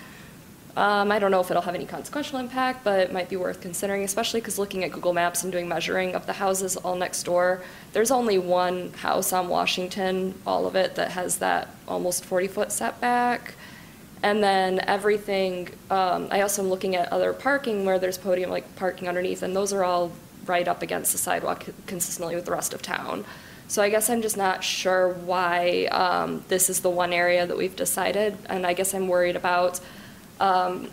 um, I don't know if it'll have any consequential impact, but it might be worth considering, especially because looking at Google Maps and doing measuring of the houses all next door, there's only one house on Washington, all of it, that has that almost 40-foot setback. And then everything, um, I also am looking at other parking where there's podium, like parking underneath, and those are all right up against the sidewalk consistently with the rest of town. So I guess I'm just not sure why um, this is the one area that we've decided, and I guess I'm worried about um,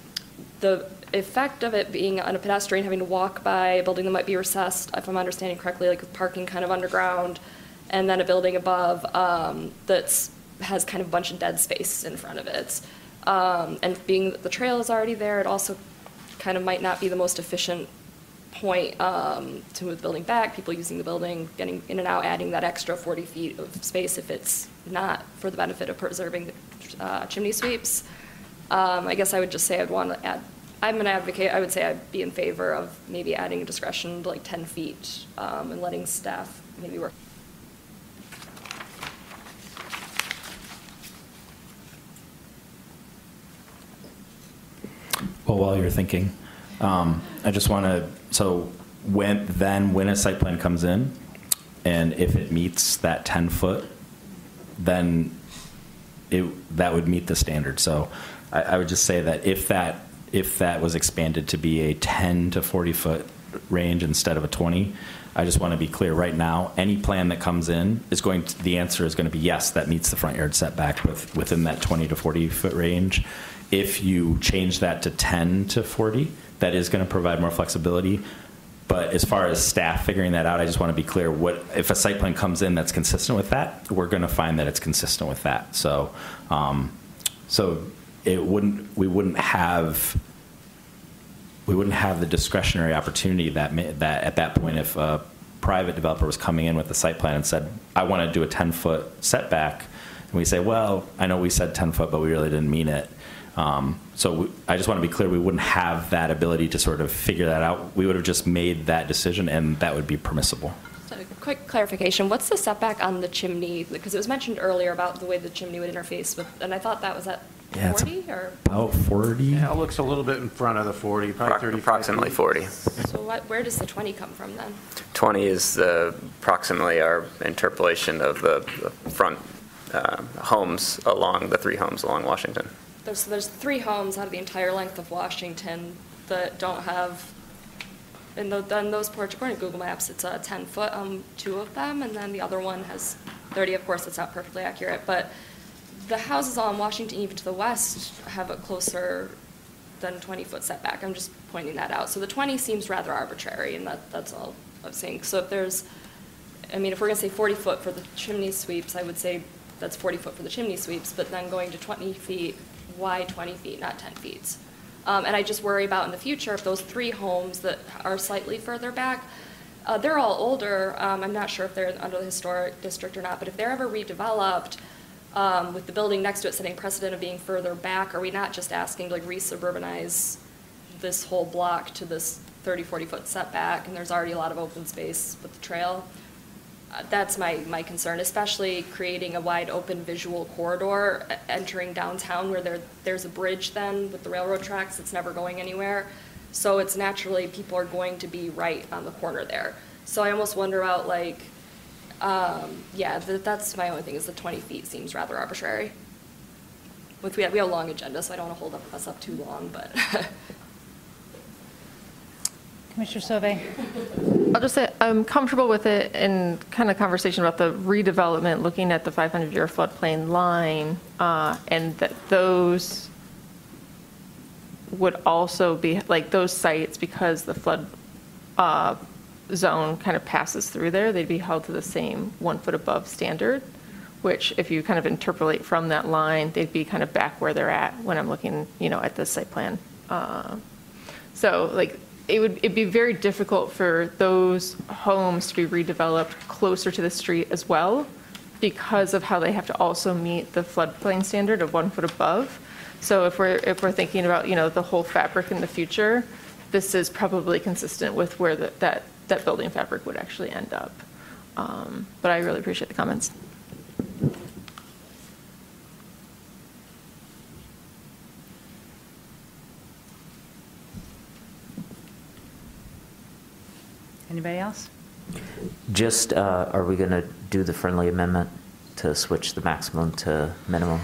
the effect of it being on a pedestrian having to walk by a building that might be recessed, if I'm understanding correctly, like with parking kind of underground, and then a building above um, has kind of a bunch of dead space in front of it. Um, and being that the trail is already there, it also kind of might not be the most efficient point um, to move the building back, people using the building, getting in and out, adding that extra 40 feet of space if it's not for the benefit of preserving the uh, chimney sweeps. Um, I guess I would just say I'd want to add, I'm an advocate, I would say I'd be in favor of maybe adding a discretion to like 10 feet um, and letting staff maybe work. Well, while you're thinking, um, I just want to, so when, then when a site plan comes in, and if it meets that 10-foot, then it, that would meet the standard. So I, I would just say that if that, if that was expanded to be a 10 to 40-foot range instead of a 20, I just want to be clear right now, any plan that comes in is going, to- the answer is going to be yes, that meets the front yard setback with, within that 20 to 40 foot range. If you change that to 10 to 40, that is going to provide more flexibility. But as far as staff figuring that out, I just want to be clear, what, if a site plan comes in that's consistent with that, we're going to find that it's consistent with that. So, um, so it wouldn't, we wouldn't have, we wouldn't have the discretionary opportunity that, that at that point, if a private developer was coming in with a site plan and said, I want to do a 10-foot setback, and we say, well, I know we said 10 foot, but we really didn't mean it. Um, So we- I just want to be clear, we wouldn't have that ability to sort of figure that out. We would have just made that decision, and that would be permissible. So, quick clarification, what's the setback on the chimney? Because it was mentioned earlier about the way the chimney would interface with, and I thought that was at Yeah, it's 40 or? About 40? Yeah, it looks a little bit in front of the 40, probably 30. Approximately 40. So what, where does the 20 come from then? 20 is uh, approximately our interpolation of the the front uh, homes along, the three homes along Washington. There's, there's three homes out of the entire length of Washington that don't have, and then those porch, according to Google Maps, it's a 10-foot on um, two of them, and then the other one has 30, of course, it's not perfectly accurate, but the houses on Washington, even to the west, have a closer than 20-foot setback. I'm just pointing that out. So the 20 seems rather arbitrary, and that, that's all I'm saying. So if there's, I mean, if we're going to say 40 foot for the chimney sweeps, I would say that's 40 foot for the chimney sweeps, but then going to 20 feet, why 20 feet, not 10 feet? Um, And I just worry about in the future, if those three homes that are slightly further back, uh, they're all older, um, I'm not sure if they're under the historic district or not, but if they're ever redeveloped, um, with the building next to it setting precedent of being further back, are we not just asking to like re-suburbanize this whole block to this 30, 40-foot setback, and there's already a lot of open space with the trail? That's my, my concern, especially creating a wide open visual corridor entering downtown where there, there's a bridge then with the railroad tracks that's never going anywhere. So it's naturally, people are going to be right on the corner there. So I almost wonder about like, um, yeah, th- that's my only thing, is the 20 feet seems rather arbitrary. With, we have, we have a long agenda, so I don't want to hold us up too long, but. Commissioner Sauvé? I'll just say, I'm comfortable with it in kind of conversation about the redevelopment, looking at the 500-year floodplain line, uh, and that those would also be, like, those sites, because the flood uh, zone kind of passes through there, they'd be held to the same one foot above standard, which if you kind of interpolate from that line, they'd be kind of back where they're at when I'm looking, you know, at the site plan. Uh, so like, it would, it'd be very difficult for those homes to be redeveloped closer to the street as well because of how they have to also meet the floodplain standard of one foot above. So if we're, if we're thinking about, you know, the whole fabric in the future, this is probably consistent with where the- that, that building fabric would actually end up. Um, But I really appreciate the comments. Anybody else? Just, uh, are we going to do the friendly amendment to switch the maximum to minimum?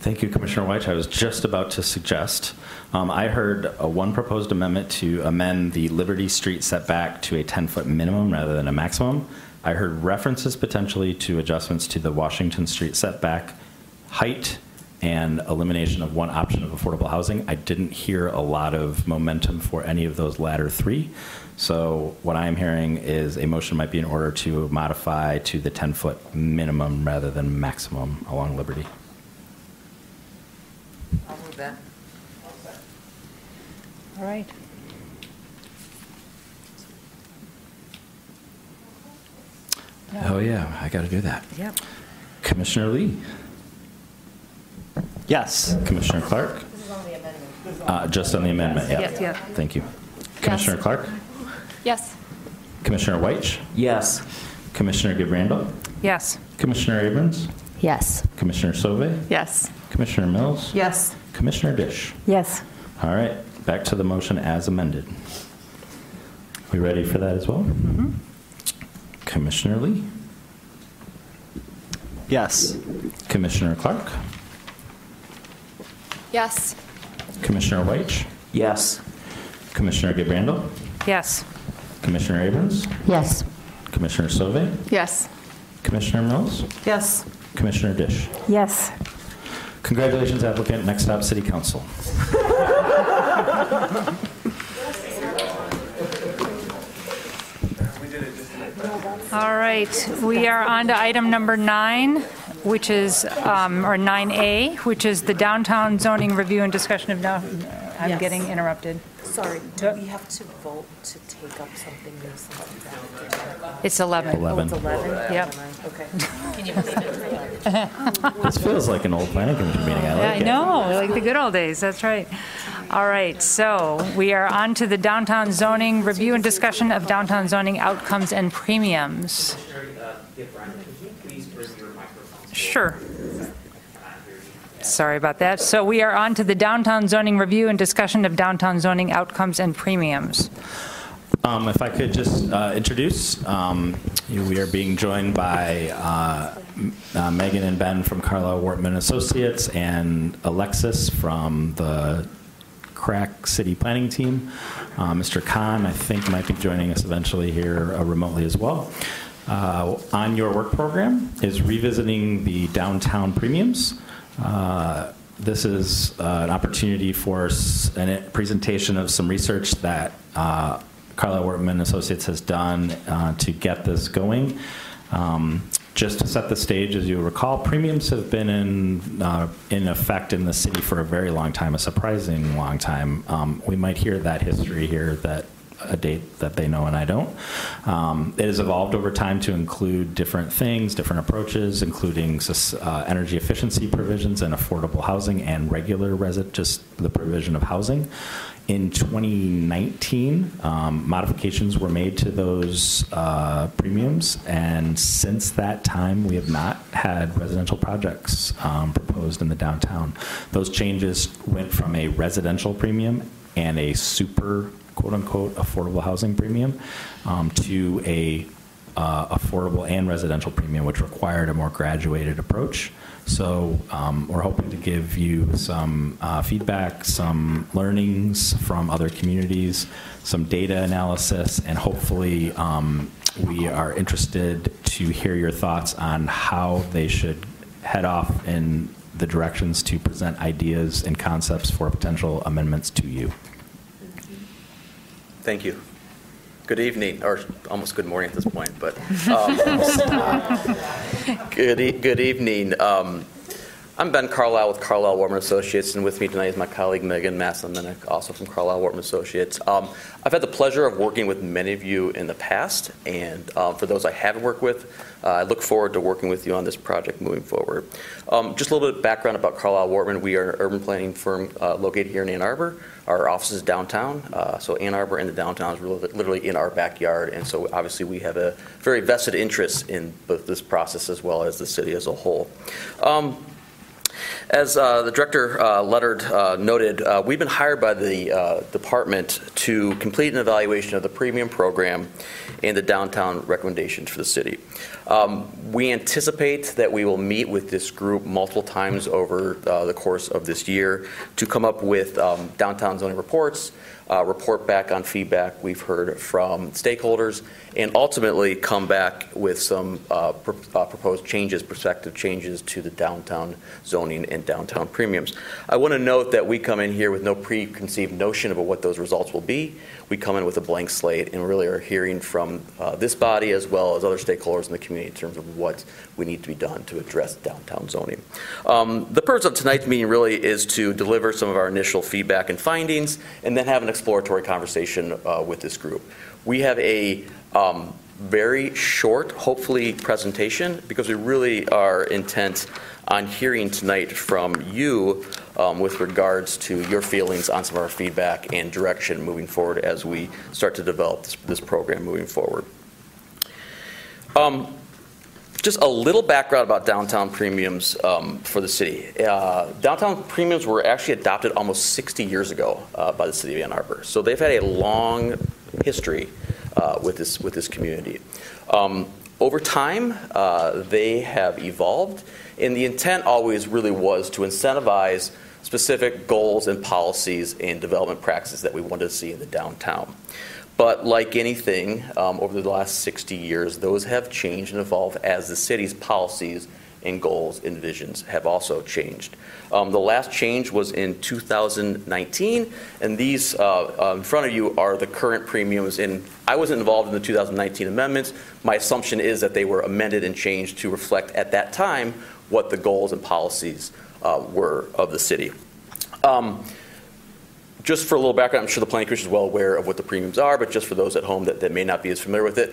Thank you, Commissioner White. I was just about to suggest. Um, I heard a one proposed amendment to amend the Liberty Street setback to a 10-foot minimum rather than a maximum. I heard references potentially to adjustments to the Washington Street setback height and elimination of one option of affordable housing. I didn't hear a lot of momentum for any of those latter three. So what I am hearing is a motion might be in order to modify to the 10-foot minimum rather than maximum along Liberty. I'll move that. All right. Oh, yeah, I got to do that. Yep. Commissioner Lee? Yes. Commissioner Clark? Uh, Just on the amendment, yeah. Yes, yeah. Thank you. Commissioner Clark? Yes. Commissioner White? Yes. Commissioner Gibb-Randall? Yes. Commissioner Abrams? Yes. Commissioner Sauvé? Yes. Commissioner Mills? Yes. Commissioner Disch? Yes. All right, back to the motion as amended. We ready for that as well? Mm-hmm. Commissioner Lee? Yes. Commissioner Clark? Yes. Commissioner White? Yes. Commissioner Gibb-Randall? Yes. Commissioner Abrams, Yes. Commissioner Sauvé, Yes. Commissioner Mills, Yes. Commissioner Disch. Yes. Congratulations, applicant. Next up, City Council. All right, we are on to item number nine, which is, um, or 9A, which is the downtown zoning review and discussion of, down- I'm Yes. getting interrupted. Sorry, do we have to vote to take up something new, something back? It's 11. Oh, it's 11? Yep. Okay. Can you repeat it? This feels like an old planning commission meeting. I Yeah, like I it. know, like the good old days, that's right. All right, so we are on to the downtown zoning, review and discussion of downtown zoning outcomes and premiums. Sure. Sorry about that. So we are on to the downtown zoning review and discussion of downtown zoning outcomes and premiums. Um, If I could just uh, introduce, um, we are being joined by uh, uh, Megan and Ben from Carlisle Wortman Associates and Alexis from the Crack City Planning Team. Uh, Mr. Kahn, I think, might be joining us eventually here uh, remotely as well. Uh, On your work program is revisiting the downtown premiums. Uh, This is uh, an opportunity for a presentation of some research that uh, Carlisle Wortman Associates has done uh, to get this going. Um, Just to set the stage, as you recall, premiums have been in, uh, in effect in the city for a very long time, a surprising long time. Um, We might hear that history here, that a date that they know and I don't. Um, It has evolved over time to include different things, different approaches, including uh, energy efficiency provisions and affordable housing and regular just the provision of housing. In 2019, um, modifications were made to those uh, premiums, and since that time, we have not had residential projects um, proposed in the downtown. Those changes went from a residential premium and a super quote-unquote affordable housing premium um, to a uh, affordable and residential premium, which required a more graduated approach. So um, we're hoping to give you some uh, feedback, some learnings from other communities, some data analysis, and hopefully um, we are interested to hear your thoughts on how they should head off in the directions to present ideas and concepts for potential amendments to you. Thank you. Good evening, or almost good morning at this point, but um, good, e- good evening. Um, I'm Ben Carlisle with Carlisle Wortman Associates, and with me tonight is my colleague Megan Masson-Minock, also from Carlisle Wortman Associates. Um, I've had the pleasure of working with many of you in the past, and um, for those I haven't worked with, uh, I look forward to working with you on this project moving forward. Um, just a little bit of background about Carlisle Wortman. We are an urban planning firm uh, located here in Ann Arbor. Our office is downtown, uh, so Ann Arbor and the downtown is literally in our backyard, and so obviously we have a very vested interest in both this process as well as the city as a whole. Um, as uh, the director uh, uh, noted, uh, we've been hired by the uh, department to complete an evaluation of the premium program and the downtown recommendations for the city. Um, we anticipate that we will meet with this group multiple times over uh, the course of this year to come up with um, downtown zoning reports, uh, report back on feedback we've heard from stakeholders, and ultimately come back with some uh, pr- uh, proposed changes, prospective changes to the downtown zoning and downtown premiums. I want to note that we come in here with no preconceived notion about what those results will be. We come in with a blank slate and really are hearing from uh, this body as well as other stakeholders in the community in terms of what we need to be done to address downtown zoning. Um, the purpose of tonight's meeting really is to deliver some of our initial feedback and findings and then have an exploratory conversation uh, with this group. We have a um, very short, hopefully, presentation because we really are intent on hearing tonight from you um, with regards to your feelings on some of our feedback and direction moving forward as we start to develop this, this program moving forward. Um, just a little background about downtown premiums um, for the city. Uh, downtown premiums were actually adopted almost 60 years ago uh, by the city of Ann Arbor, so they've had a long history uh, with this with this community. Um, over time, uh, they have evolved, and the intent always really was to incentivize specific goals and policies and development practices that we wanted to see in the downtown. But like anything, um, over the last 60 years, those have changed and evolved as the city's policies and goals and visions have also changed. Um, the last change was in 2019, and these uh, uh, in front of you are the current premiums. And I wasn't involved in the 2019 amendments. My assumption is that they were amended and changed to reflect at that time what the goals and policies uh, were of the city. Um, just for a little background, I'm sure the Planning Commission is well aware of what the premiums are, but just for those at home that, that may not be as familiar with it,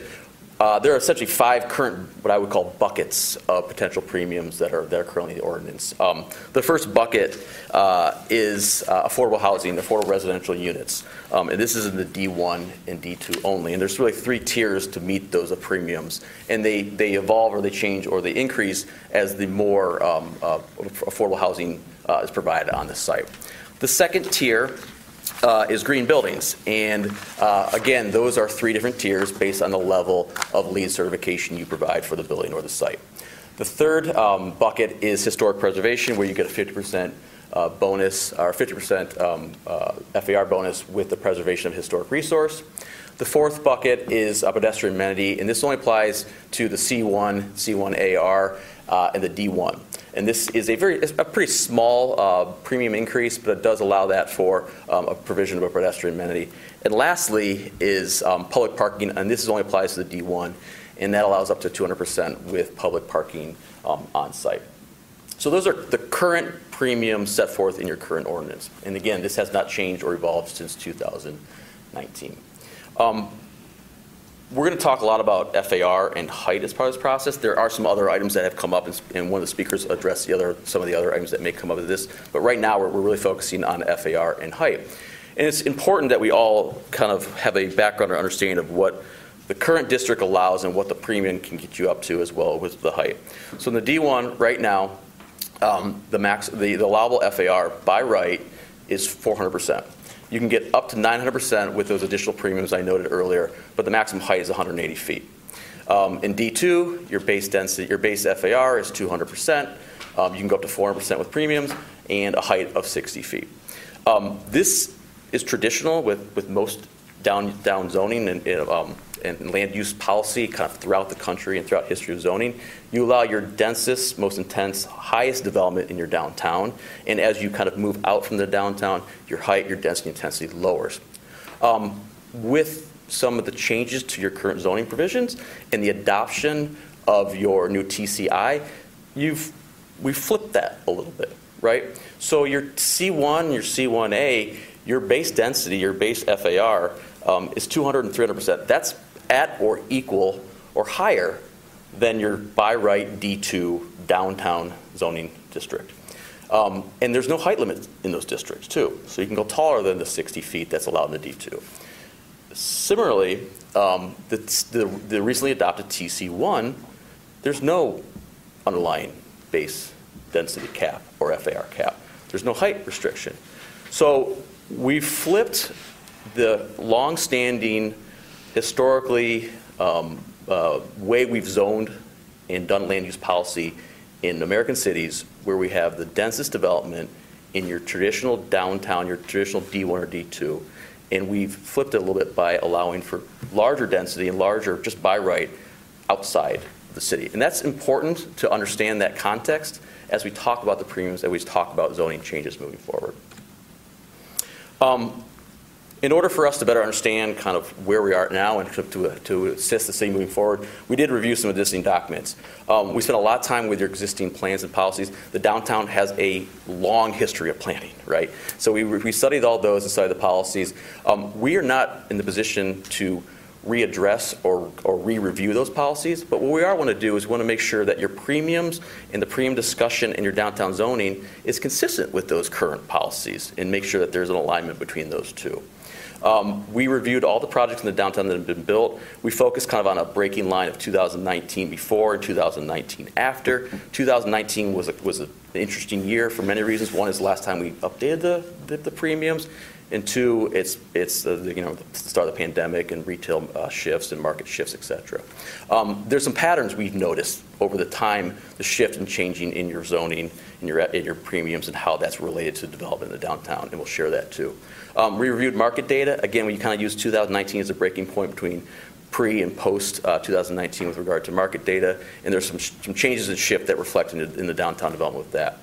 there are essentially five current, what I would call buckets of potential premiums that are, currently in the ordinance. Um, the first bucket uh, is uh, affordable housing, affordable residential units. Um, and this is in the D1 and D2 only. And there's really three tiers to meet those premiums. And they, they evolve or they change or they increase as the more um, uh, affordable housing uh, is provided on the site. The second tier uh, is green buildings. And uh, again, those are three different tiers based on the level of LEED certification you provide for the building or the site. The third um, bucket is historic preservation, where you get a 50% uh, bonus or 50% um, uh, FAR bonus with the preservation of historic resource. The fourth bucket is a pedestrian amenity, and this only applies to the C1, C1AR, uh, and the D1. And this is a very a pretty small uh, premium increase, but it does allow that for um, a provision of a pedestrian amenity. And lastly is um, public parking, and this only applies to the D1, and that allows up to 200% with public parking um, on site. So those are the current premiums set forth in your current ordinance. And again, this has not changed or evolved since 2019. We're going to talk a lot about FAR and height as part of this process. There are some other items that have come up, and one of the speakers addressed the other, some of the other items that may come up with this. But right now, we're, we're really focusing on FAR and height. And it's important that we all kind of have a background or understanding of what the current district allows and what the premium can get you up to as well with the height. So in the D1 right now, um, the max, the, the allowable FAR by right is 400 percent. You can get up to 900% with those additional premiums I noted earlier, but the maximum height is 180 feet. Um, in D2, your base density, your base FAR is 200%. Um, you can go up to 400% with premiums and a height of 60 feet. Um, this is traditional with, with most down, down zoning and, um, and land use policy kind of throughout the country and throughout history of zoning. You allow your densest, most intense, highest development in your downtown, and as you kind of move out from the downtown, your height, your density, intensity lowers. Um, with some of the changes to your current zoning provisions and the adoption of your new TC1, you've we flipped that a little bit, right? So your C1, your C1A, your base density, your base FAR um, is 200 and 300 percent. That's at or equal or higher than your by right D2 downtown zoning district. Um, and there's no height limit in those districts, too. So you can go taller than the 60 feet that's allowed in the D2. Similarly, um, the, the, the recently adopted TC1, there's no underlying base density cap or FAR cap. There's no height restriction. So we flipped the long-standing historically um, uh, way we've zoned and done land use policy in American cities where we have the densest development in your traditional downtown, your traditional D1 or D2, and we've flipped it a little bit by allowing for larger density and larger, just by right, outside the city. And that's important to understand that context as we talk about the premiums, as we talk about zoning changes moving forward. Um, in order for us to better understand kind of where we are now and to, to, assist the city moving forward, we did review some existing documents. Um, we spent a lot of time with your existing plans and policies. The downtown has a long history of planning, right? So we, we studied all those and studied the policies. Um, we are not in the position to readdress or, or re-review those policies, but what we are want to do is want to make sure that your premiums and the premium discussion in your downtown zoning is consistent with those current policies and make sure that there's an alignment between those two. Um, we reviewed all the projects in the downtown that have been built. We focused kind of on a breaking line of 2019 before and 2019 after. 2019 was a, was an interesting year for many reasons. One is the last time we updated the, the, the premiums, And two, it's, it's, uh, you know, the start of the pandemic and retail uh, shifts and market shifts, et cetera. Um, There's some patterns we've noticed over the time, the shift and changing in your zoning, in your, in your premiums, and how that's related to development in the downtown, and we'll share that too. Um, We reviewed market data. Again, we kind of used 2019 as a breaking point between pre and post uh, 2019 with regard to market data, and there's some, some changes and shift that reflect in the, in the downtown development with that.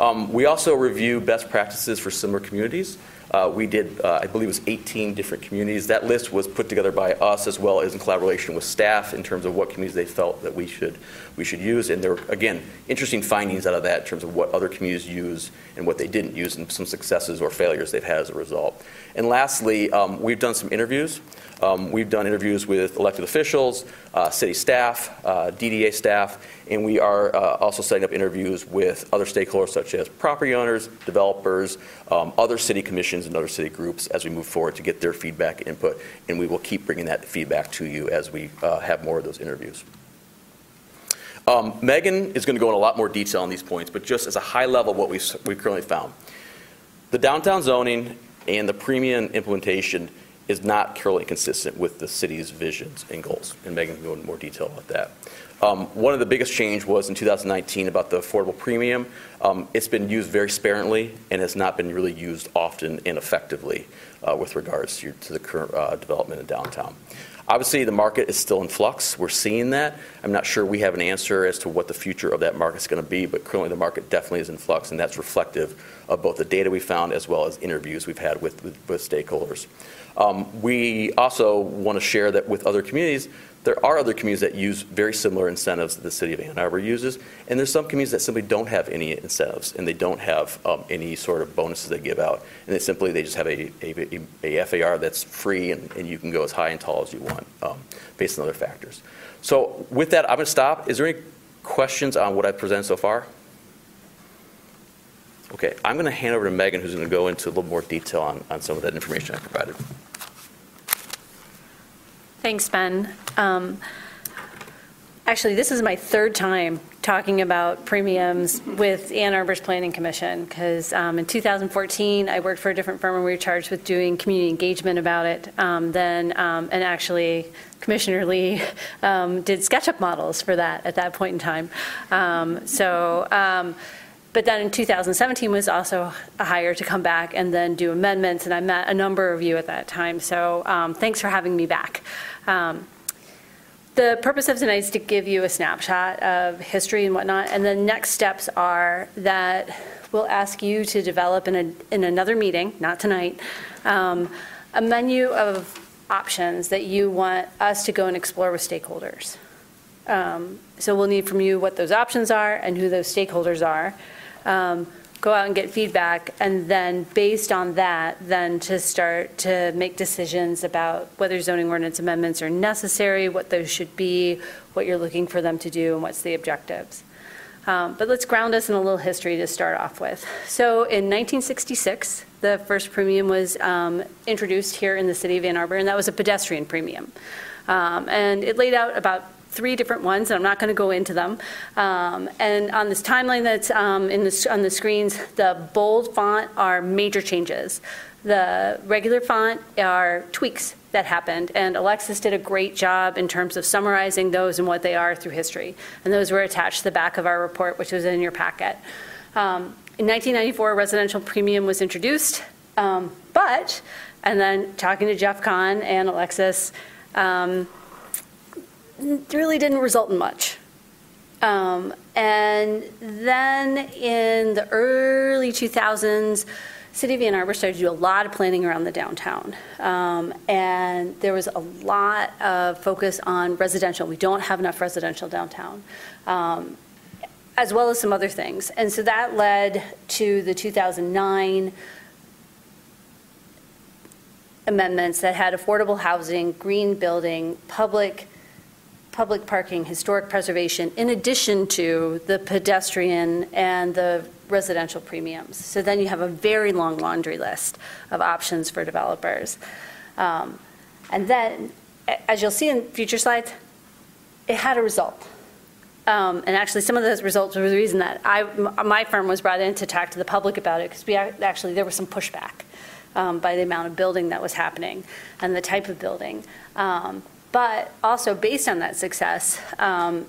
Um, we also review best practices for similar communities. Uh, we did, uh, I believe it was 18 different communities. That list was put together by us as well as in collaboration with staff in terms of what communities they felt that we should, we should use. And there were, again, interesting findings out of that in terms of what other communities use and what they didn't use and some successes or failures they've had as a result. And lastly, um, we've done some interviews. Um, we've done interviews with elected officials, uh, city staff, uh, DDA staff, and we are uh, also setting up interviews with other stakeholders such as property owners, developers, um, other city commissions, and other city groups as we move forward to get their feedback input. And we will keep bringing that feedback to you as we uh, have more of those interviews. Um, Megan is going to go in a lot more detail on these points, but just as a high level, what we've, we've currently found. The downtown zoning and the premium implementation is not currently consistent with the city's visions and goals. And Megan can go into more detail about that. Um, one of the biggest change was in 2019 about the affordable premium. Um, it's been used very sparingly and has not been really used often and effectively uh, with regards to, to the current uh, development in downtown. Obviously, the market is still in flux. We're seeing that. I'm not sure we have an answer as to what the future of that market is going to be, but currently the market definitely is in flux, and that's reflective of both the data we found as well as interviews we've had with, with, with stakeholders. Um, we also want to share that with other communities. There are other communities that use very similar incentives that the city of Ann Arbor uses, and there's some communities that simply don't have any incentives and they don't have um, any sort of bonuses they give out, and they simply they just have a, a, a FAR that's free and, and, you can go as high and tall as you want um, based on other factors. So with that, I'm going to stop. Is there any questions on what I've presented so far? Okay, I'm going to hand over to Megan, who's going to go into a little more detail on, on some of that information I provided. Thanks, Ben. Um, actually, this is my third time talking about premiums with Ann Arbor's Planning Commission because um, in 2014 I worked for a different firm and we were charged with doing community engagement about it. Um, then, um, and actually, Commissioner Lee um, did SketchUp models for that at that point in time. Um, so. But then in 2017 was also a hire to come back and then do amendments, and I met a number of you at that time. So um, thanks for having me back. Um, the purpose of tonight is to give you a snapshot of history and whatnot, and the next steps are that we'll ask you to develop in, a, in another meeting, not tonight, um, a menu of options that you want us to go and explore with stakeholders. Um, so we'll need from you what those options are and who those stakeholders are um, go out and get feedback, and then based on that, then to start to make decisions about whether zoning ordinance amendments are necessary, what those should be, what you're looking for them to do, and what's the objectives. Um, but let's ground us in a little history to start off with. So in 1966, the first premium was um, introduced here in the city of Ann Arbor, and that was a pedestrian premium. Um, and it laid out about three different ones, and I'm not going to go into them. Um, and on this timeline that's um, in the, on the screens, the bold font are major changes. The regular font are tweaks that happened, and Alexis did a great job in terms of summarizing those and what they are through history. And those were attached to the back of our report, which was in your packet. Um, in 1994, residential premium was introduced, um, but, and then talking to Jeff Kahn and Alexis, um, really didn't result in much. Um, and then in the early 2000s, City of Ann Arbor started to do a lot of planning around the downtown. Um, and there was a lot of focus on residential. We don't have enough residential downtown, um, as well as some other things. And so that led to the 2009 amendments that had affordable housing, green building, public public parking, historic preservation, in addition to the pedestrian and the residential premiums. So then you have a very long laundry list of options for developers. Um, and then, as you'll see in future slides, it had a result. Um, and actually, some of those results were the reason that I, my firm was brought in to talk to the public about it because we actually there was some pushback um, by the amount of building that was happening and the type of building. Um, But also, based on that success, um,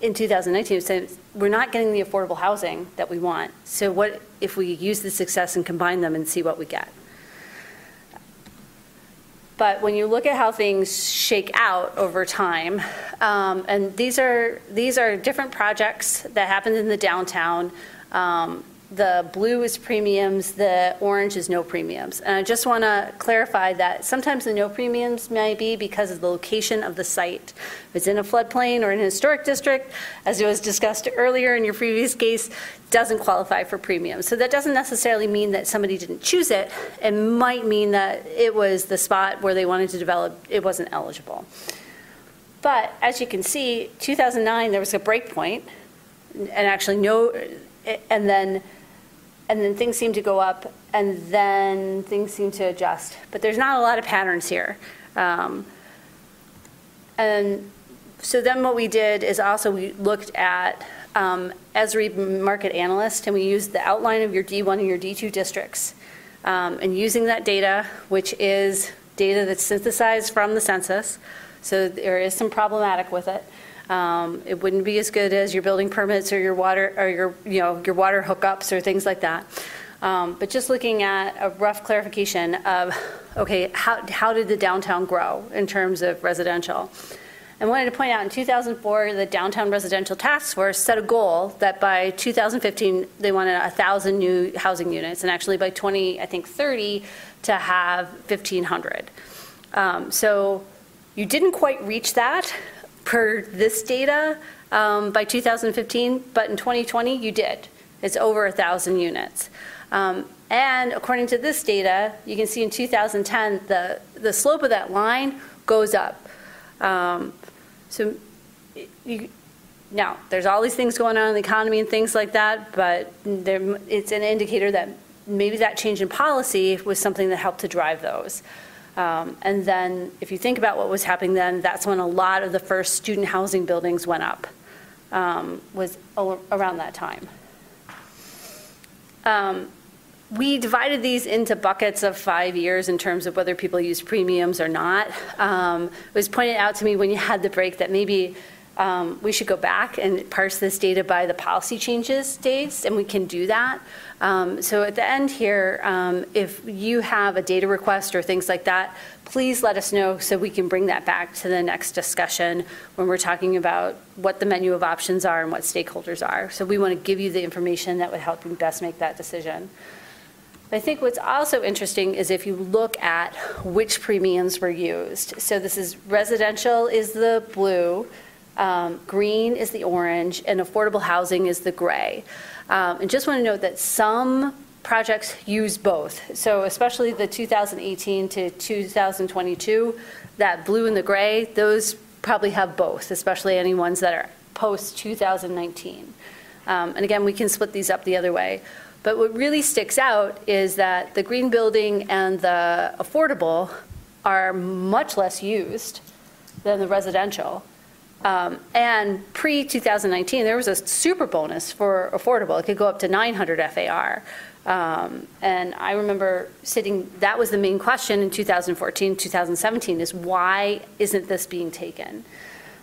in 2019, it said, we're not getting the affordable housing that we want. So what if we use the success and combine them and see what we get? But when you look at how things shake out over time, um, and these are, these are different projects that happened in the downtown. Um, The blue is premiums, the orange is no premiums. And I just want to clarify that sometimes the no premiums may be because of the location of the site. If it's in a floodplain or in a historic district, as it was discussed earlier in your previous case, doesn't qualify for premiums. So that doesn't necessarily mean that somebody didn't choose it. It might mean that it was the spot where they wanted to develop, it wasn't eligible. But as you can see, 2009, there was a break point, and actually no, and then, and then things seem to go up, and then things seem to adjust. But there's not a lot of patterns here. Um, And so then what we did is also we looked at um, Esri Market Analyst, and we used the outline of your D1 and your D2 districts. Um, And using that data, which is data that's synthesized from the census, so there is some problematic with it. Um, It wouldn't be as good as your building permits or your water, or your, you know, your water hookups or things like that. Um, But just looking at a rough clarification of, okay, how, how did the downtown grow in terms of residential? I wanted to point out, in 2004, the Downtown Residential Task Force set a goal that by 2015, they wanted 1,000 new housing units, and actually by 20, I think 30, to have 1,500. Um, So you didn't quite reach that per this data um, by 2015, but in 2020, you did. It's over 1,000 units. Um, And according to this data, you can see in 2010, the, the slope of that line goes up. Um, So you, now, there's all these things going on in the economy and things like that, but there, it's an indicator that maybe that change in policy was something that helped to drive those. Um, And then, if you think about what was happening then, that's when a lot of the first student housing buildings went up, um, was around that time. Um, We divided these into buckets of five years in terms of whether people use premiums or not. Um, It was pointed out to me when you had the break that maybe um, we should go back and parse this data by the policy changes dates, and we can do that. Um, So at the end here, um, if you have a data request or things like that, please let us know so we can bring that back to the next discussion when we're talking about what the menu of options are and what stakeholders are. So we want to give you the information that would help you best make that decision. I think what's also interesting is if you look at which premiums were used. So this is residential is the blue, um, green is the orange, and affordable housing is the gray. Um, And just want to note that some projects use both. So especially the 2018 to 2022, that blue and the gray, those probably have both, especially any ones that are post-2019. Um, And again, we can split these up the other way. But what really sticks out is that the green building and the affordable are much less used than the residential. Um, And pre-2019, there was a super bonus for affordable. It could go up to 900 FAR. Um, And I remember sitting, that was the main question in 2014, 2017, is why isn't this being taken?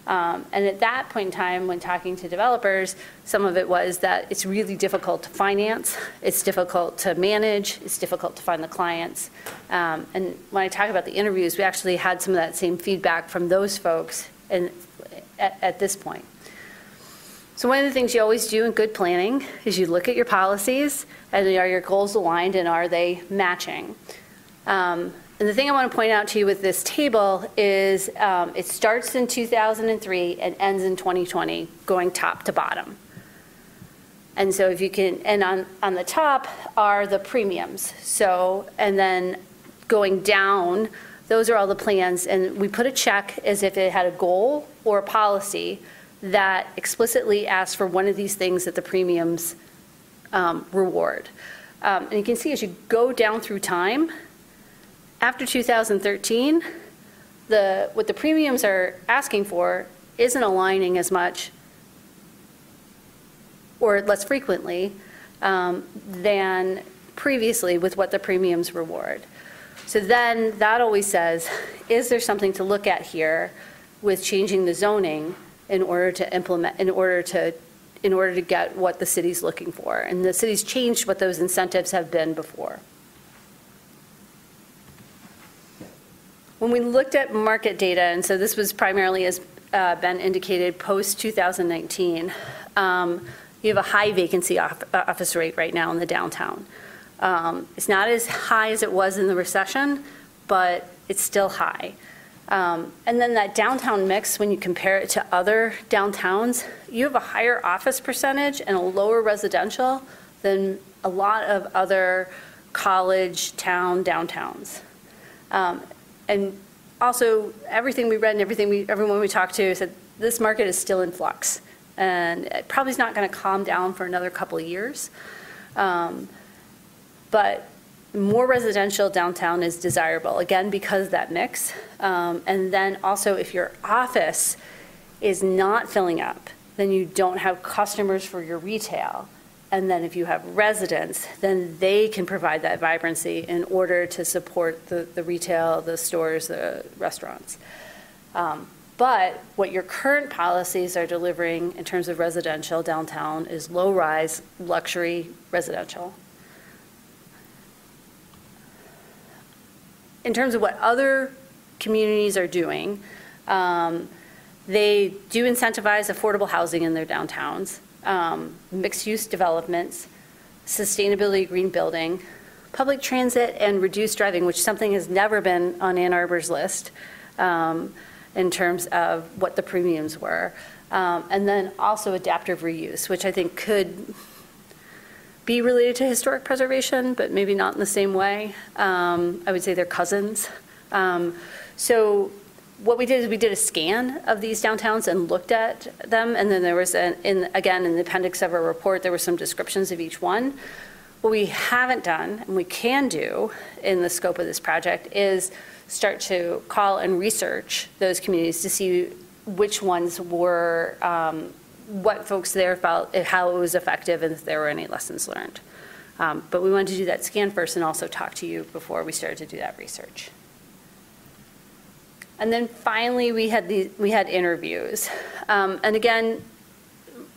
Um, And at that point in time, when talking to developers, some of it was that it's really difficult to finance, it's difficult to manage, it's difficult to find the clients. Um, And when I talk about the interviews, we actually had some of that same feedback from those folks and at, at this point. So one of the things you always do in good planning is you look at your policies and are your goals aligned and are they matching? Um, And the thing I want to point out to you with this table is um, it starts in 2003 and ends in 2020, going top to bottom. And so if you can, and on, on the top are the premiums. So, and then going down, those are all the plans. And we put a check as if it had a goal or a policy that explicitly asks for one of these things that the premiums um, reward. Um, And you can see as you go down through time, after 2013, the, what the premiums are asking for isn't aligning as much or less frequently um, than previously with what the premiums reward. So then that always says, is there something to look at here with changing the zoning in order to implement, in order to, in order to get what the city's looking for? And the city's changed what those incentives have been before. When we looked at market data, and so this was primarily, as uh, Ben indicated, post-2019, um, you have a high vacancy off- office rate right now in the downtown. Um, It's not as high as it was in the recession, but it's still high. Um, And then that downtown mix, when you compare it to other downtowns, you have a higher office percentage and a lower residential than a lot of other college town downtowns. Um, And also, everything we read and everything we, everyone we talked to said, this market is still in flux. And it probably is not going to calm down for another couple of years. Um, But more residential downtown is desirable, again, because that mix. Um, And then also, if your office is not filling up, then you don't have customers for your retail. And then if you have residents, then they can provide that vibrancy in order to support the, the retail, the stores, the restaurants. Um, But what your current policies are delivering in terms of residential downtown is low-rise luxury residential. In terms of what other communities are doing, um, they do incentivize affordable housing in their downtowns, um, mixed-use developments, sustainability green building, public transit, and reduced driving, which something has never been on Ann Arbor's list um, in terms of what the premiums were. Um, And then also adaptive reuse, which I think could be related to historic preservation, but maybe not in the same way. Um, I would say they're cousins. Um, So what we did is we did a scan of these downtowns and looked at them, and then there was, an- in, again, in the appendix of our report, there were some descriptions of each one. What we haven't done, and we can do in the scope of this project, is start to call and research those communities to see which ones were um, what folks there felt, how it was effective, and if there were any lessons learned. Um, But we wanted to do that scan first and also talk to you before we started to do that research. And then finally, we had the, we had interviews. Um, And again,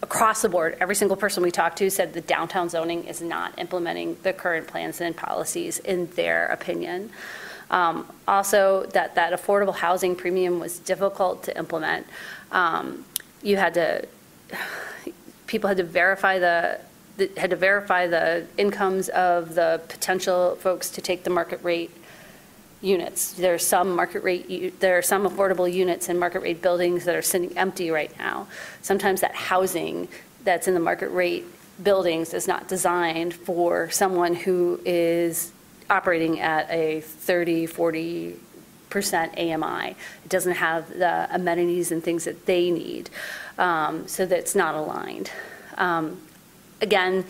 across the board, every single person we talked to said the downtown zoning is not implementing the current plans and policies in their opinion. Um, Also, that, that affordable housing premium was difficult to implement. Um, You had to, people had to verify the, the- had to verify the incomes of the potential folks to take the market rate units. There are some market rate, there are some affordable units in market rate buildings that are sitting empty right now. Sometimes that housing that's in the market rate buildings is not designed for someone who is operating at a 30, 40 percent AMI. It doesn't have the amenities and things that they need, um, so that's not aligned. Um, Again,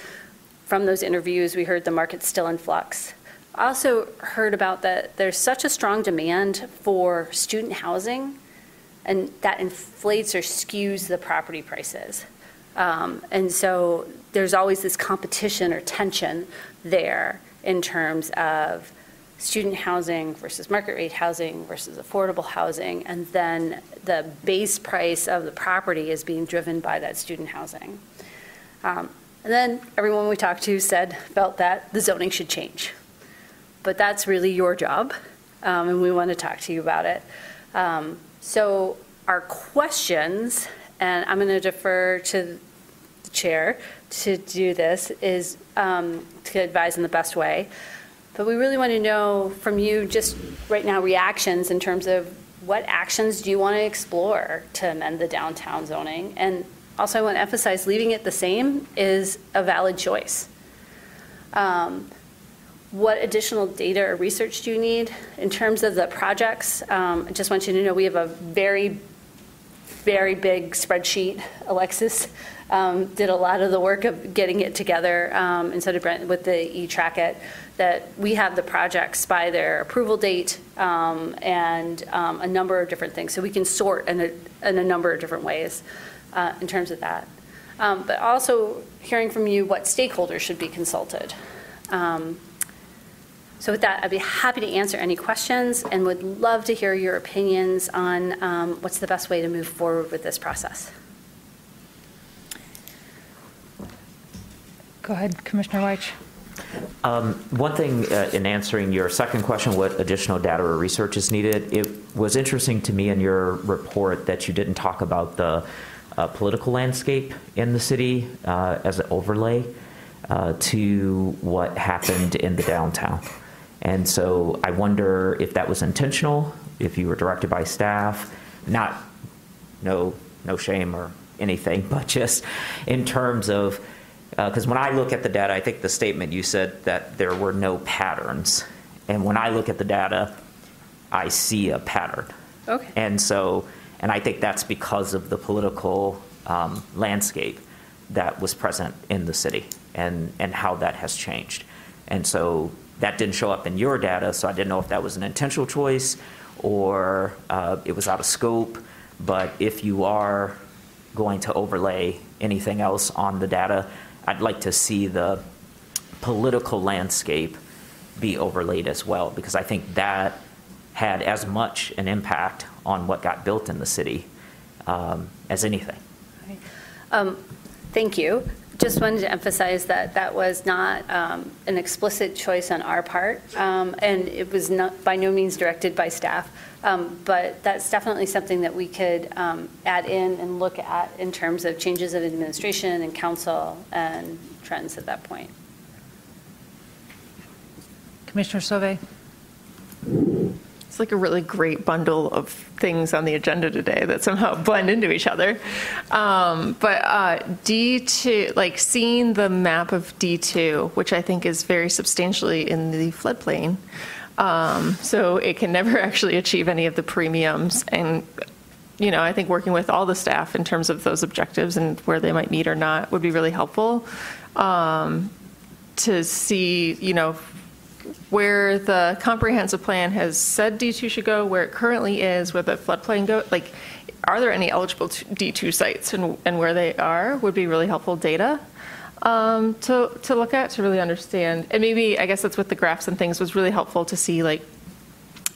from those interviews, we heard the market's still in flux. I Also heard about that there's such a strong demand for student housing, and that inflates or skews the property prices. Um, And so there's always this competition or tension there in terms of student housing versus market rate housing versus affordable housing, and then the base price of the property is being driven by that student housing. Um, And then everyone we talked to said, felt that the zoning should change. But that's really your job, um, and we want to talk to you about it. Um, So our questions, and I'm going to defer to the chair to do this, is um, to advise in the best way. But we really want to know from you, just right now, reactions in terms of what actions do you want to explore to amend the downtown zoning? And also, I want to emphasize, leaving it the same is a valid choice. Um, What additional data or research do you need? In terms of the projects, um, I just want you to know, we have a very, very big spreadsheet. Alexis um, did a lot of the work of getting it together, um, and so did Brent with the eTRAKiT, that we have the projects by their approval date um, and um, a number of different things. So we can sort in a, in a number of different ways uh, in terms of that. Um, But also hearing from you what stakeholders should be consulted. Um, So with that, I'd be happy to answer any questions and would love to hear your opinions on um, what's the best way to move forward with this process. Go ahead, Commissioner Weich. Um, One thing uh, in answering your second question, what additional data or research is needed, it was interesting to me in your report that you didn't talk about the uh, political landscape in the city uh, as an overlay uh, to what happened in the downtown. And so I wonder if that was intentional, if you were directed by staff, not, no, no shame or anything, but just in terms of, because when I look at the data, I think the statement you said that there were no patterns. And when I look at the data, I see a pattern. Okay. And so, and I think that's because of the political um, landscape that was present in the city and, and how that has changed. And so that didn't show up in your data, so I didn't know if that was an intentional choice or uh, it was out of scope. But if you are going to overlay anything else on the data, I'd like to see the political landscape be overlaid as well, because I think that had as much an impact on what got built in the city um, as anything. Um, Thank you. Just wanted to emphasize that that was not um, an explicit choice on our part, um, and it was not, by no means directed by staff. Um, But that's definitely something that we could um, add in and look at in terms of changes of administration and council and trends at that point. Commissioner Sauvé. It's like a really great bundle of things on the agenda today that somehow blend into each other. Um, but uh, D2, like seeing the map of D2, which I think is very substantially in the floodplain, um, so it can never actually achieve any of the premiums. And, you know, I think working with all the staff in terms of those objectives and where they might meet or not would be really helpful um, to see, you know, where the comprehensive plan has said D2 should go, where it currently is, where the floodplain go, like, are there any eligible D2 sites and, and where they are would be really helpful data um, to, to look at, to really understand. And maybe, I guess that's with the graphs and things, was really helpful to see like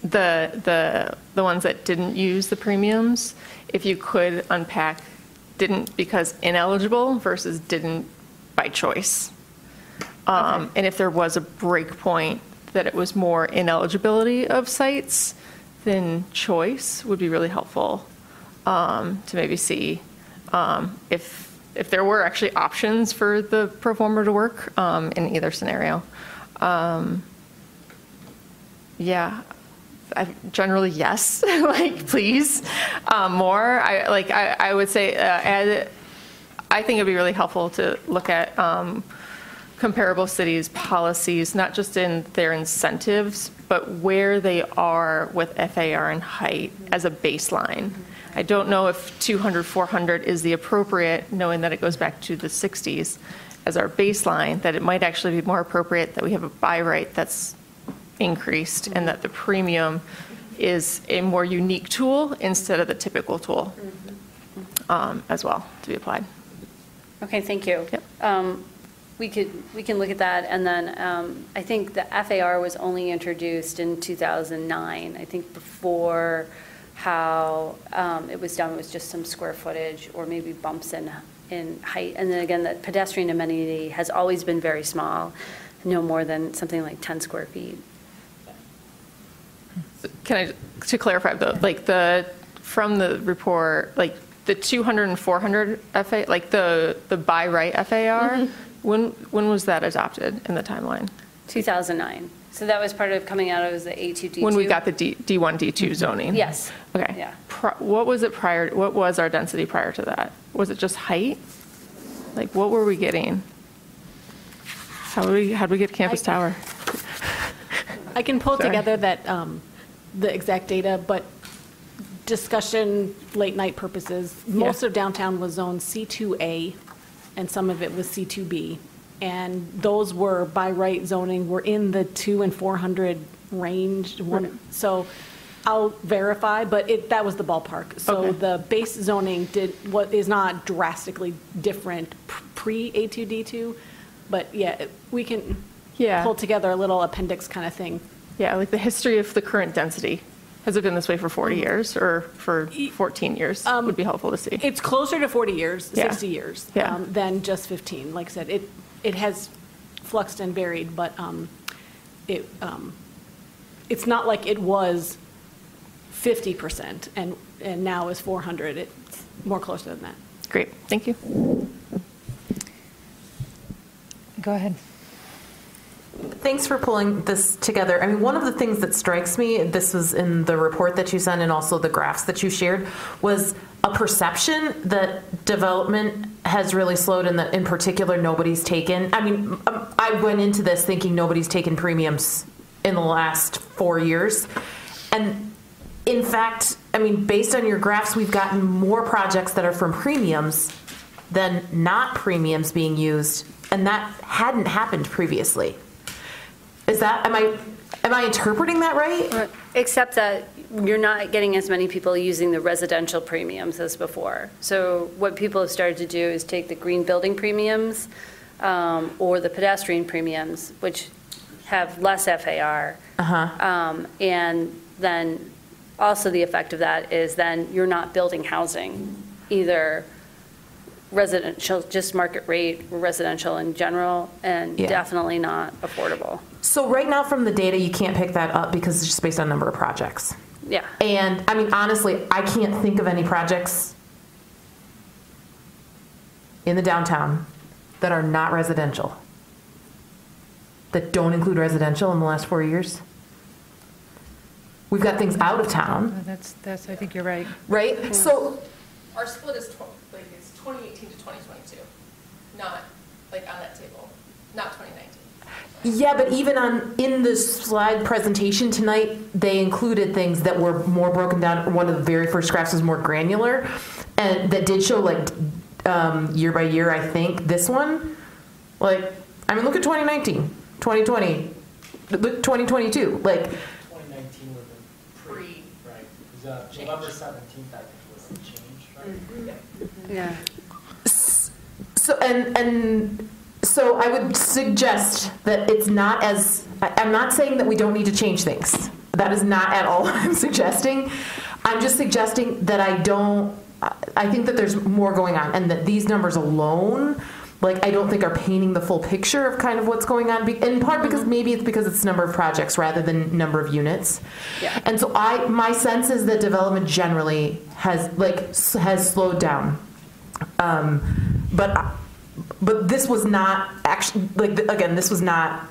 the, the, the ones that didn't use the premiums, if you could unpack didn't because ineligible versus didn't by choice. Um, And if there was a break point, that it was more ineligibility of sites than choice would be really helpful um, to maybe see um, if, if there were actually options for the pro forma to work um, in either scenario. Um, Yeah, I, generally, yes, like, please, um, more. I, like, I, I would say, uh, I think it'd be really helpful to look at um, comparable cities' policies, not just in their incentives, but where they are with FAR and height as a baseline. I don't know if 200, 400 is the appropriate, knowing that it goes back to the 60s as our baseline, that it might actually be more appropriate that we have a by right that's increased and that the premium is a more unique tool instead of the typical tool um, as well to be applied. Okay, thank you. Um, We could, we can look at that, and then um, I think the FAR was only introduced in 2009. I think before how um, it was done it was just some square footage or maybe bumps in, in height. And then again, the pedestrian amenity has always been very small, no more than something like 10 square feet. Can I, to clarify, though, like the, from the report, like the 200 and 400 FA, like the, the by right FAR, when, when was that adopted in the timeline? 2009. So that was part of coming out of the A2D2. When we got the D, D1, D2 zoning? Yes. Okay. Yeah. Pri- What was it prior, what was our density prior to that? Was it just height? Like, what were we getting? How did we, how did we get Campus Tower? I can pull Sorry. together that, um, the exact data, but discussion, late night purposes, most of downtown was zoned C2A, and some of it was C2B. And those were, by right zoning, were in the two and 400 range. one- So I'll verify, but it, that was the ballpark. So Okay. the base zoning did, what is not drastically different pre-A2D2, but yeah, we can, Yeah. pull together a little appendix kind of thing. Yeah, like the history of the current density. Has it been this way for 40 years or for 14 years? Would be helpful to see. It's closer to 40 years, Yeah. 60 years, Yeah. um, than just 15. Like I said, it, it has fluxed and varied, but um, it, um, it's not like it was 50% and, and now is 400. It's more closer than that. Great, thank you. Go ahead. Thanks for pulling this together. I mean, one of the things that strikes me, this was in the report that you sent and also the graphs that you shared, was a perception that development has really slowed and that in particular nobody's taken. I mean, um, I went into this thinking nobody's taken premiums in the last four years. And in fact, I mean, based on your graphs, we've gotten more projects that are from premiums than not premiums being used. And that hadn't happened previously. Is that, am I, am I interpreting that right? Except that you're not getting as many people using the residential premiums as before. So what people have started to do is take the green building premiums um, or the pedestrian premiums, which have less FAR. Uh-huh. Um, And then also the effect of that is then you're not building housing, either residential, just market rate, residential in general, and Yeah. definitely not affordable. So right now from the data, you can't pick that up because it's just based on number of projects. Yeah. And I mean, honestly, I can't think of any projects in the downtown that are not residential, that don't include residential in the last four years. We've got things out of town, oh, That's, that's, I think you're right. right? So Our split is, tw- like, it's 2018 to 2022, not, like, on that table, not 2019. Yeah, but even on, in the slide presentation tonight, they included things that were more broken down. One of the very first graphs was more granular, and that did show like, um, year by year, I think. This one, like, I mean, look at 2019, 2020, look, 2022, like, 2019 would have been pre, right? It was uh, November 17th, I think, was the change, right? Yeah. So and and so I would suggest that it's not as I'm not saying that we don't need to change things. That is not at all what I'm suggesting. I'm just suggesting that I don't. I- I think that there's more going on, and that these numbers alone, like I don't think are painting the full picture of kind of what's going on. In part because maybe it's because it's number of projects rather than number of units. Yeah. And so I, my sense is that development generally has like has slowed down. Um, but but this was not actually like again this was not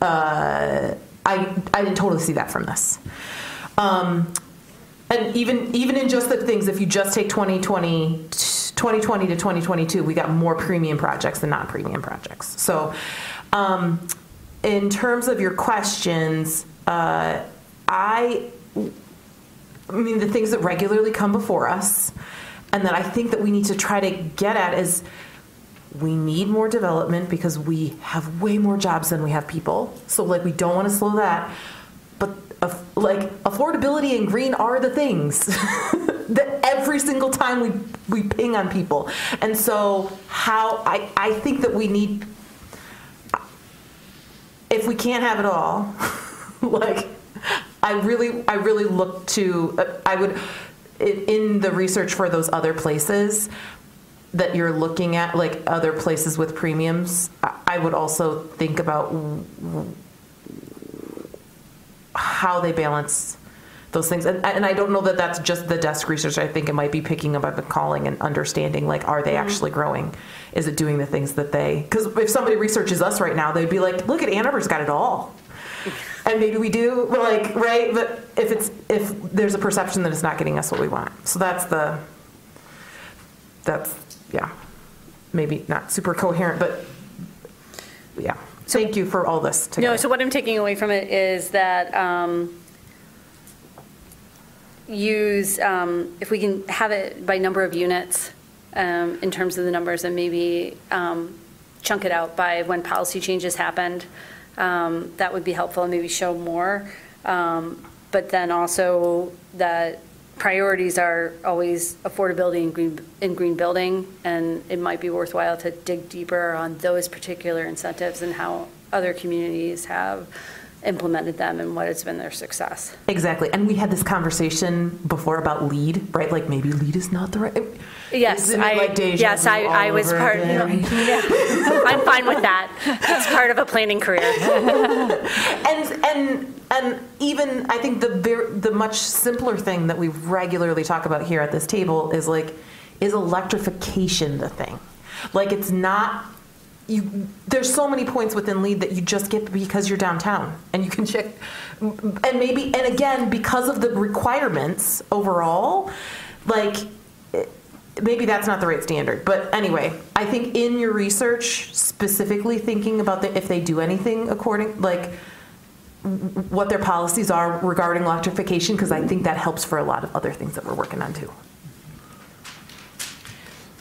uh, I I didn't totally see that from this. Um, and even even in just the things if you just take 2020 2020 to 2022 we got more premium projects than non-premium projects. So um, in terms of your questions uh, I I mean, the things that regularly come before us, and that I think that we need to try to get at is we need more development because we have way more jobs than we have people. So, like, we don't want to slow that. But, like, affordability and green are the things that every single time we, we ping on people. And so, how I, I think that we need, if we can't have it all, like, I really, I really look to, uh, I would, in, the research for those other places that you're looking at, like other places with premiums, I, would also think about how they balance those things. And, and I don't know that that's just the desk research. I think it might be picking up on the calling and understanding, like, are they mm-hmm. actually growing? Is it doing the things that they, because if somebody researches us right now, they'd be like, look at Ann Arbor's got it all and maybe we do like right but if it's if there's a perception that it's not getting us what we want. So that's the that's yeah. Maybe not super coherent but yeah. So, thank you for all this together. No, so what I'm taking away from it is that um, use, um, if we can have it by number of units um, in terms of the numbers and maybe um, chunk it out by when policy changes happened, um, that would be helpful and maybe show more. Um, But then also that priorities are always affordability and green, and green building, and it might be worthwhile to dig deeper on those particular incentives and how other communities have implemented them and what has been their success. Exactly. And we had this conversation before about LEED, right? Like maybe LEED is not the right. Yes, I, like yes, I, I was part, again? yeah, I'm fine with that. It's part of a planning career. and and and even I think the the much simpler thing that we regularly talk about here at this table is like is electrification the thing? Like it's not you there's so many points within LEED that you just get because you're downtown and you can check and maybe and again because of the requirements overall like maybe that's not the right standard but anyway i think in your research specifically thinking about the, if they do anything according like what their policies are regarding electrification because i think that helps for a lot of other things that we're working on too.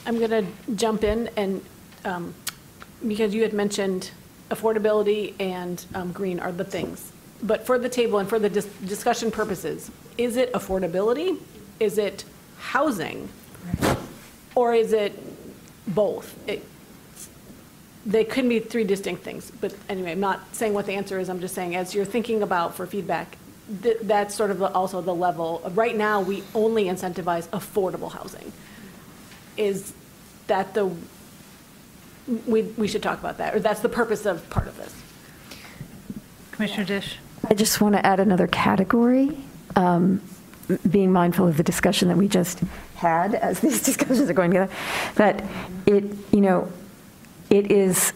I'm going to jump in and, um, because you had mentioned affordability and um, green are the things. But for the table and for the dis- discussion purposes, is it affordability? Is it housing? Or is it both? It- They could be three distinct things, but anyway, I'm not saying what the answer is, I'm just saying, as you're thinking about for feedback, th- that's sort of the- also the level. Right now, we only incentivize affordable housing is that the, we, we should talk about that, or that's the purpose of part of this. Commissioner Disch? I just want to add another category, um, being mindful of the discussion that we just had as these discussions are going together, that it, you know, it is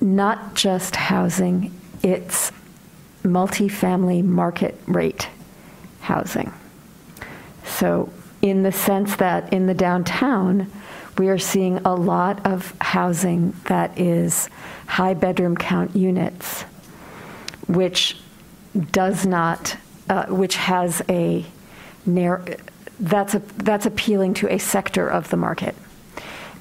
not just housing, it's multifamily market rate housing. So in the sense that in the downtown, we are seeing a lot of housing that is high bedroom count units, which does not, uh, which has a narrow, that's, a, that's appealing to a sector of the market.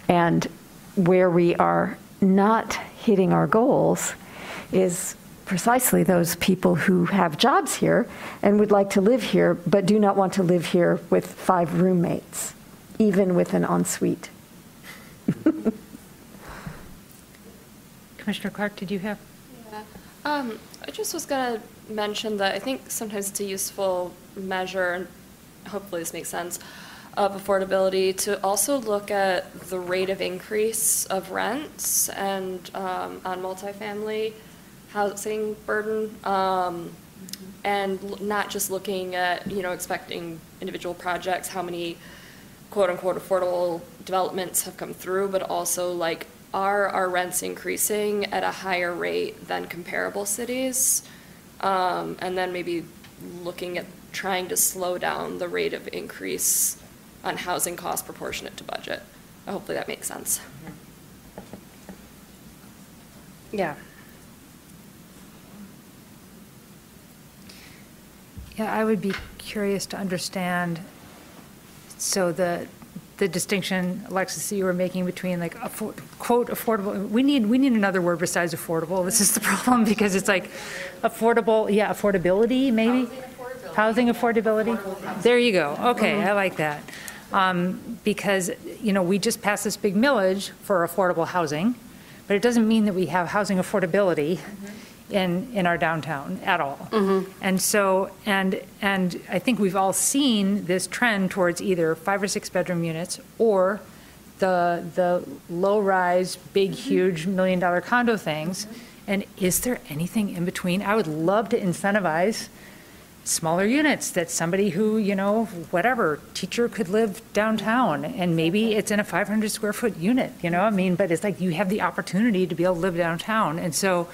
And where we are not hitting our goals is precisely those people who have jobs here and would like to live here, but do not want to live here with five roommates, even with an ensuite. Commissioner Clark, did you have? Um, I just was gonna mention that I think sometimes it's a useful measure, and hopefully this makes sense, of affordability to also look at the rate of increase of rents and um, on multifamily housing burden, um, and not just looking at, you know, expecting individual projects, how many quote-unquote affordable developments have come through, but also like, are our rents increasing at a higher rate than comparable cities? Um, and then maybe looking at trying to slow down the rate of increase on housing costs proportionate to budget. Hopefully that makes sense. Yeah. Yeah, I would be curious to understand, so the, the distinction, Alexis, that you were making between like, affo- quote, affordable, we need, we need another word besides affordable. This is the problem, because it's like affordable, yeah, affordability, maybe? Housing affordability? There you go. Okay, I like that. Um, Because, you know, we just passed this big millage for affordable housing, but it doesn't mean that we have housing affordability in, in our downtown at all. Mm-hmm. And so, and, and I think we've all seen this trend towards either five or six bedroom units or the, the low-rise, big, mm-hmm. huge, million-dollar condo things. Mm-hmm. And is there anything in between? I would love to incentivize smaller units that somebody who, you know, whatever, teacher could live downtown and maybe it's in a 500 square foot unit, you know, I mean, but it's like you have the opportunity to be able to live downtown. And so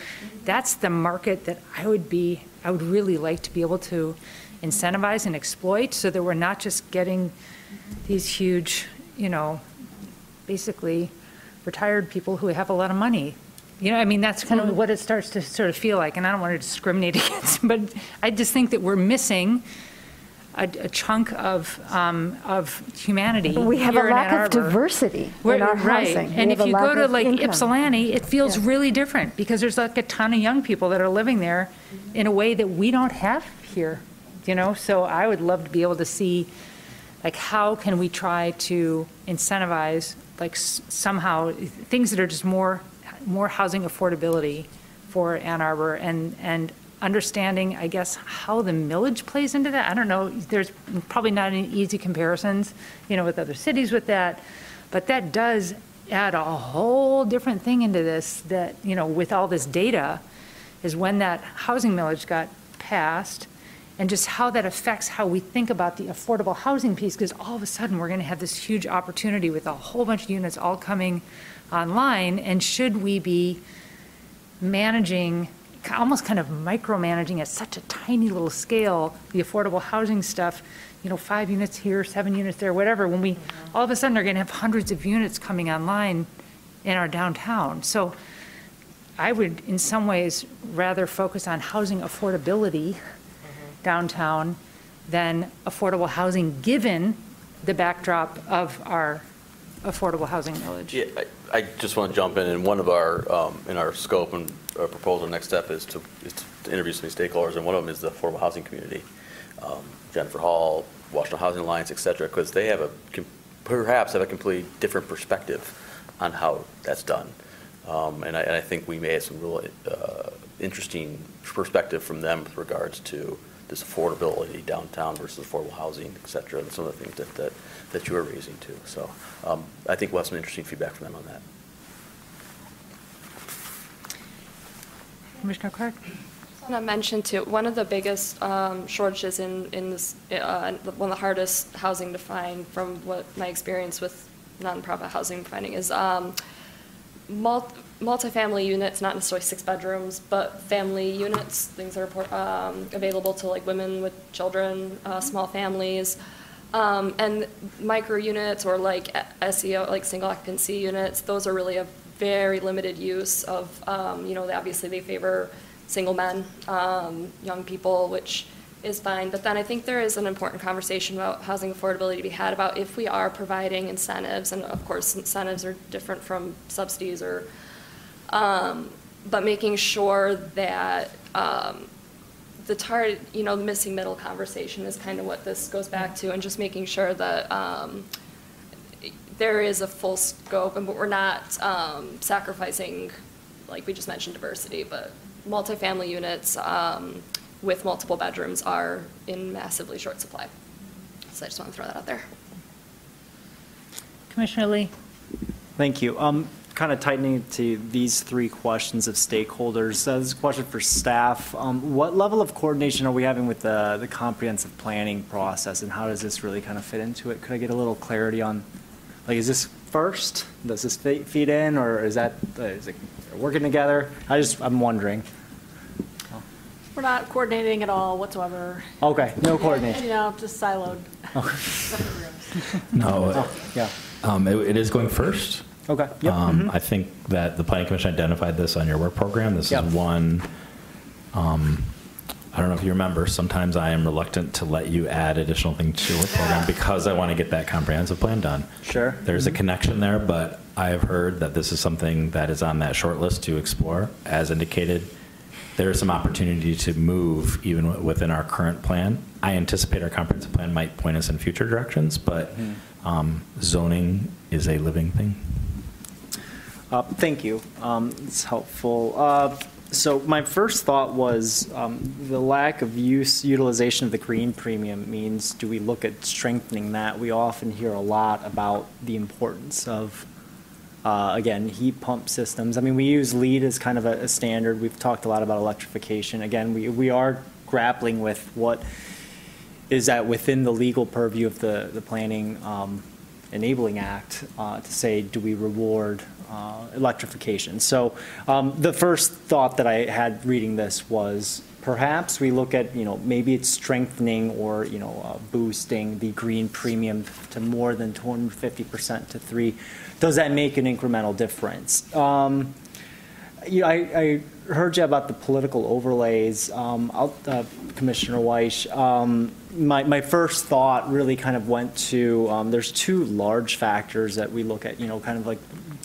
that's the market that I would be, I would really like to be able to incentivize and exploit so that we're not just getting these huge, you know, basically retired people who have a lot of money. You know, I mean, that's kind of what it starts to sort of feel like, and I don't want to discriminate against, but I just think that we're missing a, a chunk of, um, of humanity. We have a here in lack Ann of Arbor. diversity We're- in our right. housing. We And if a you lack go to of like income. Ypsilanti, it feels really different because there's like a ton of young people that are living there in a way that we don't have here, you know? So I would love to be able to see like, how can we try to incentivize, like, s- somehow, things that are just more, more housing affordability for Ann Arbor, and, and understanding, I guess, how the millage plays into that? I don't know, there's probably not any easy comparisons, you know, with other cities with that, but that does add a whole different thing into this, that, you know, with all this data, is when that housing millage got passed, and just how that affects how we think about the affordable housing piece, because all of a sudden, we're going to have this huge opportunity with a whole bunch of units all coming online, and should we be managing, almost kind of micromanaging at such a tiny little scale, the affordable housing stuff, you know, five units here, seven units there, whatever, when we, mm-hmm. all of a sudden are going to have hundreds of units coming online in our downtown. So I would, in some ways, rather focus on housing affordability mm-hmm. downtown than affordable housing, given the backdrop of our affordable housing millage. Yeah, I, I just want to jump in, and one of our, um, in our scope and our proposal, next step is to, is to interview some stakeholders, and one of them is the affordable housing community. Um, Jennifer Hall, Washtenaw Housing Alliance, et cetera, because they have a, perhaps have a completely different perspective on how that's done. Um, and I, and I think we may have some real, uh, interesting perspective from them with regards to this affordability downtown versus affordable housing, et cetera, and some of the things that, that, that you are raising too. So, um, I think we'll have some interesting feedback from them on that. Commissioner Clark? I want to mention too, one of the biggest um, shortages in, in this, uh, one of the hardest housing to find from what my experience with nonprofit housing finding is um, mul- multifamily units, not necessarily six bedrooms, but family units, things that are um, available to like women with children, uh, small families. Um, and micro units or like SRO, like single occupancy units, those are really a very limited use of, um, you know, obviously they favor single men, um, young people, which is fine. But then I think there is an important conversation about housing affordability to be had about if we are providing incentives, and of course, incentives are different from subsidies or, um, but making sure that, um, the tar, you know, the missing middle conversation is kind of what this goes back to, and just making sure that, um, there is a full scope, and but we're not, um, sacrificing, like we just mentioned, diversity, but multifamily units, um, with multiple bedrooms are in massively short supply. So I just want to throw that out there. Commissioner Lee? Thank you. Um, Kind of tightening to these three questions of stakeholders. Uh, This is a question for staff. Um, What level of coordination are we having with the the comprehensive planning process, and how does this really kind of fit into it? Could I get a little clarity on, like, is this first? Does this feed in, or is that, uh, is it working together? I just, I'm wondering. We're not coordinating at all whatsoever. Okay, no coordination. You know, just siloed. No, Yeah. um, it, it is going first. Okay, yep. Um, mhm. I think that the planning commission identified this on your work program. This Yep. is one, um, I don't know if you remember, sometimes I am reluctant to let you add additional things to your work program because I want to get that comprehensive plan done. Sure. There's a connection there, but I have heard that this is something that is on that short list to explore. As indicated, there is some opportunity to move even wi- within our current plan. I anticipate our comprehensive plan might point us in future directions, but Mhm. um, zoning is a living thing. Uh, Thank you. Um, It's helpful. Uh, So my first thought was um, the lack of use, utilization of the green premium means, do we look at strengthening that? We often hear a lot about the importance of, uh, again, heat pump systems. I mean, we use LEED as kind of a a standard. We've talked a lot about electrification. Again, we we are grappling with what is that within the legal purview of the, the Planning um, Enabling Act uh, to say, do we reward uh, electrification? So um, the first thought that I had reading this was perhaps we look at, you know, maybe it's strengthening or, you know, uh, boosting the green premium to more than 250% to three. Does that make an incremental difference? Um, you know, I, I heard you about the political overlays, um, uh, Commissioner Weiss. Um, my, my first thought really kind of went to, um, there's two large factors that we look at, you know, kind of like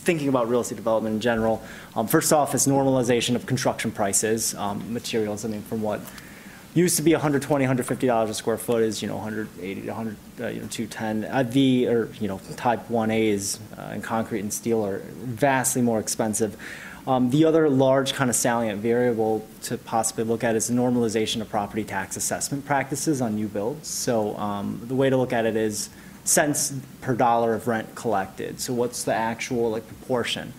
thinking about real estate development in general. Um, first off is normalization of construction prices, um, materials, I mean, from what used to be 120, 150 dollars a square foot is, you know, 180 to 100, uh, you know, 210. Uh, the, or, you know, type 1As uh, in concrete and steel are vastly more expensive. Um, the other large kind of salient variable to possibly look at is normalization of property tax assessment practices on new builds. So um, the way to look at it is cents per dollar of rent collected. So what's the actual like proportion?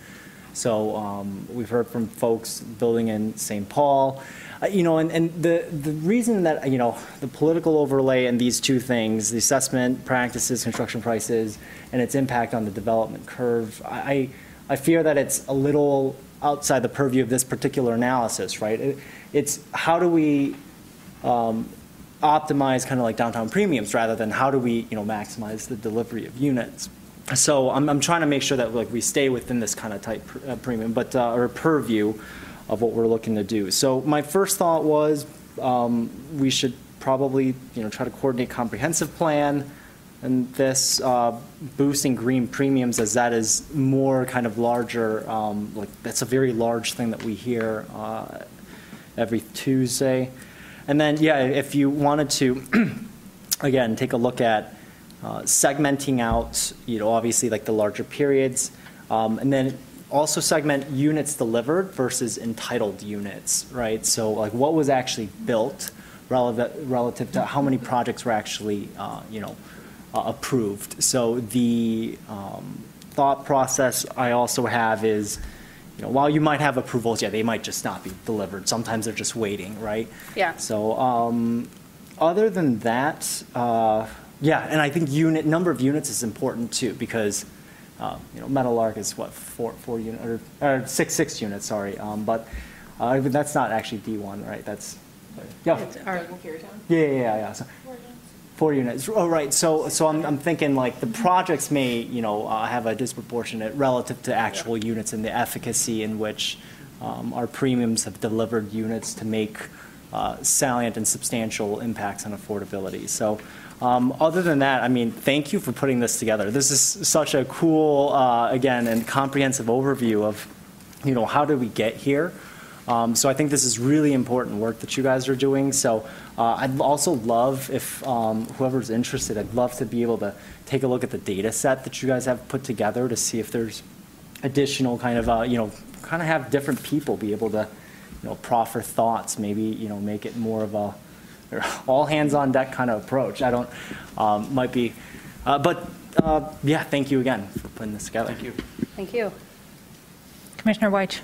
So um, we've heard from folks building in St. Paul, uh, you know, and, and the, the reason that, you know, the political overlay and these two things, the assessment practices, construction prices, and its impact on the development curve, I, I fear that it's a little outside the purview of this particular analysis, right? It, it's how do we um, optimize kind of like downtown premiums rather than how do we, you know, maximize the delivery of units. So I'm, I'm trying to make sure that like we stay within this kind of type uh, premium, but uh, or purview of what we're looking to do. So my first thought was um, we should probably, you know, try to coordinate comprehensive plan and this uh, boosting green premiums as that is more kind of larger, um, like that's a very large thing that we hear uh, every Tuesday. And then, yeah, if you wanted to, again, take a look at uh, segmenting out, you know, obviously like the larger periods, um, and then also segment units delivered versus entitled units, right? So like what was actually built relative, relative to how many projects were actually, uh, you know, uh, approved. So the um, thought process I also have is, you know, while you might have approvals, yeah, they might just not be delivered. Sometimes they're just waiting, right? Yeah. So um, other than that, uh, yeah, and I think unit number of units is important too because uh, you know Meadowlark is what four four unit or, or six six units, sorry, um, but uh, that's not actually D1, right? That's yeah. Yeah, yeah, yeah, yeah. So, Four units. Oh, right. So, so I'm, I'm thinking like the projects may, you know, uh, have a disproportionate relative to actual units and the efficacy in which um, our premiums have delivered units to make uh, salient and substantial impacts on affordability. So, um, other than that, I mean, thank you for putting this together. This is such a cool, uh, again, and comprehensive overview of, you know, how did we get here? Um, so I think this is really important work that you guys are doing. So uh, I'd also love if um, whoever's interested, I'd love to be able to take a look at the data set that you guys have put together to see if there's additional kind of, uh, you know, kind of have different people be able to, you know, proffer thoughts, maybe, you know, make it more of a all hands on deck kind of approach. I don't, um, might be, uh, but uh, yeah, thank you again for putting this together. Thank you. Thank you. Commissioner White.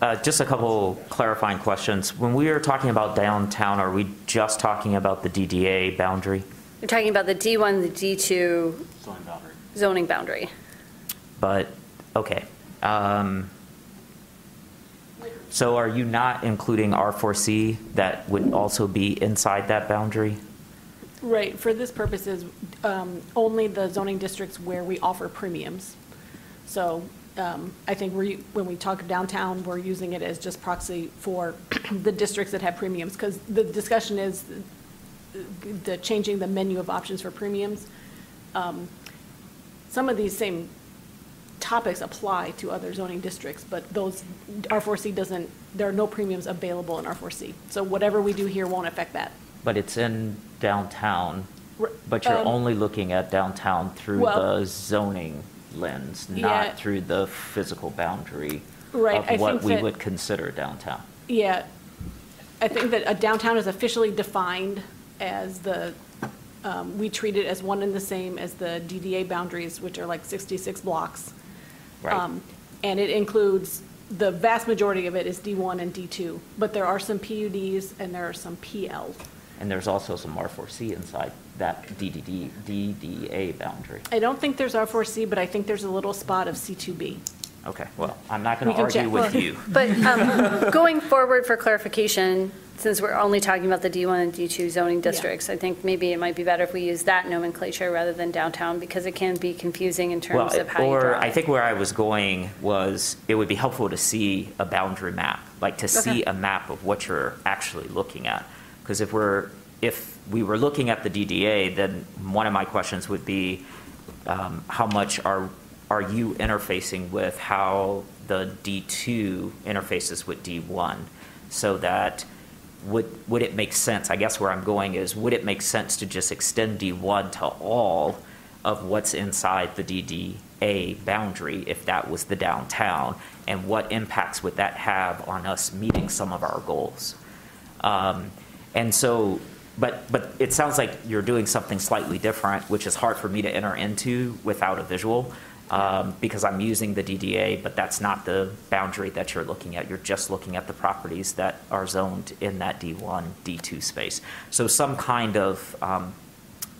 Uh, Just a couple clarifying questions. When we are talking about downtown, are we just talking about the DDA boundary? We're talking about the D1, the D2 zoning boundary. zoning boundary. But, okay. Um, So are you not including R4C that would also be inside that boundary? Right, for this purposes, um, only the zoning districts where we offer premiums. So um, I think we, when we talk of downtown, we're using it as just proxy for the districts that have premiums, because the discussion is the changing the menu of options for premiums. Um, Some of these same topics apply to other zoning districts, but those, R4C doesn't, there are no premiums available in R4C. So whatever we do here won't affect that. But it's in downtown, but you're um, only looking at downtown through Well- the zoning lens, Yeah. not through the physical boundary Right, I of what think we that- would consider downtown. Yeah, I think that a downtown is officially defined as the, um, we treat it as one and the same as the DDA boundaries, which are like 66 blocks. Right. Um, And it includes, the vast majority of it is D1 and D2, but there are some PUDs and there are some PL. And there's also some R4C inside that DDD, DDA boundary. I don't think there's R4C, but I think there's a little spot of C2B. Okay, well, I'm not going to argue check. with you. But um, going forward for clarification, since we're only talking about the D1 and D2 zoning districts, I think maybe it might be better if we use that nomenclature rather than downtown, because it can be confusing in terms Well, of how you or I think where I was going was, it would be helpful to see a boundary map, like to see a map of what you're actually looking at. Because if we're, if we were looking at the DDA, then one of my questions would be, um, how much are, are you interfacing with how the D2 interfaces with D1? So that would, would it make sense, I guess where I'm going is, would it make sense to just extend D1 to all of what's inside the DDA boundary if that was the downtown? And what impacts would that have on us meeting some of our goals? Um, And so, but, but it sounds like you're doing something slightly different, which is hard for me to enter into without a visual, um, because I'm using the DDA, but that's not the boundary that you're looking at. You're just looking at the properties that are zoned in that D1, D2 space. So some kind of um,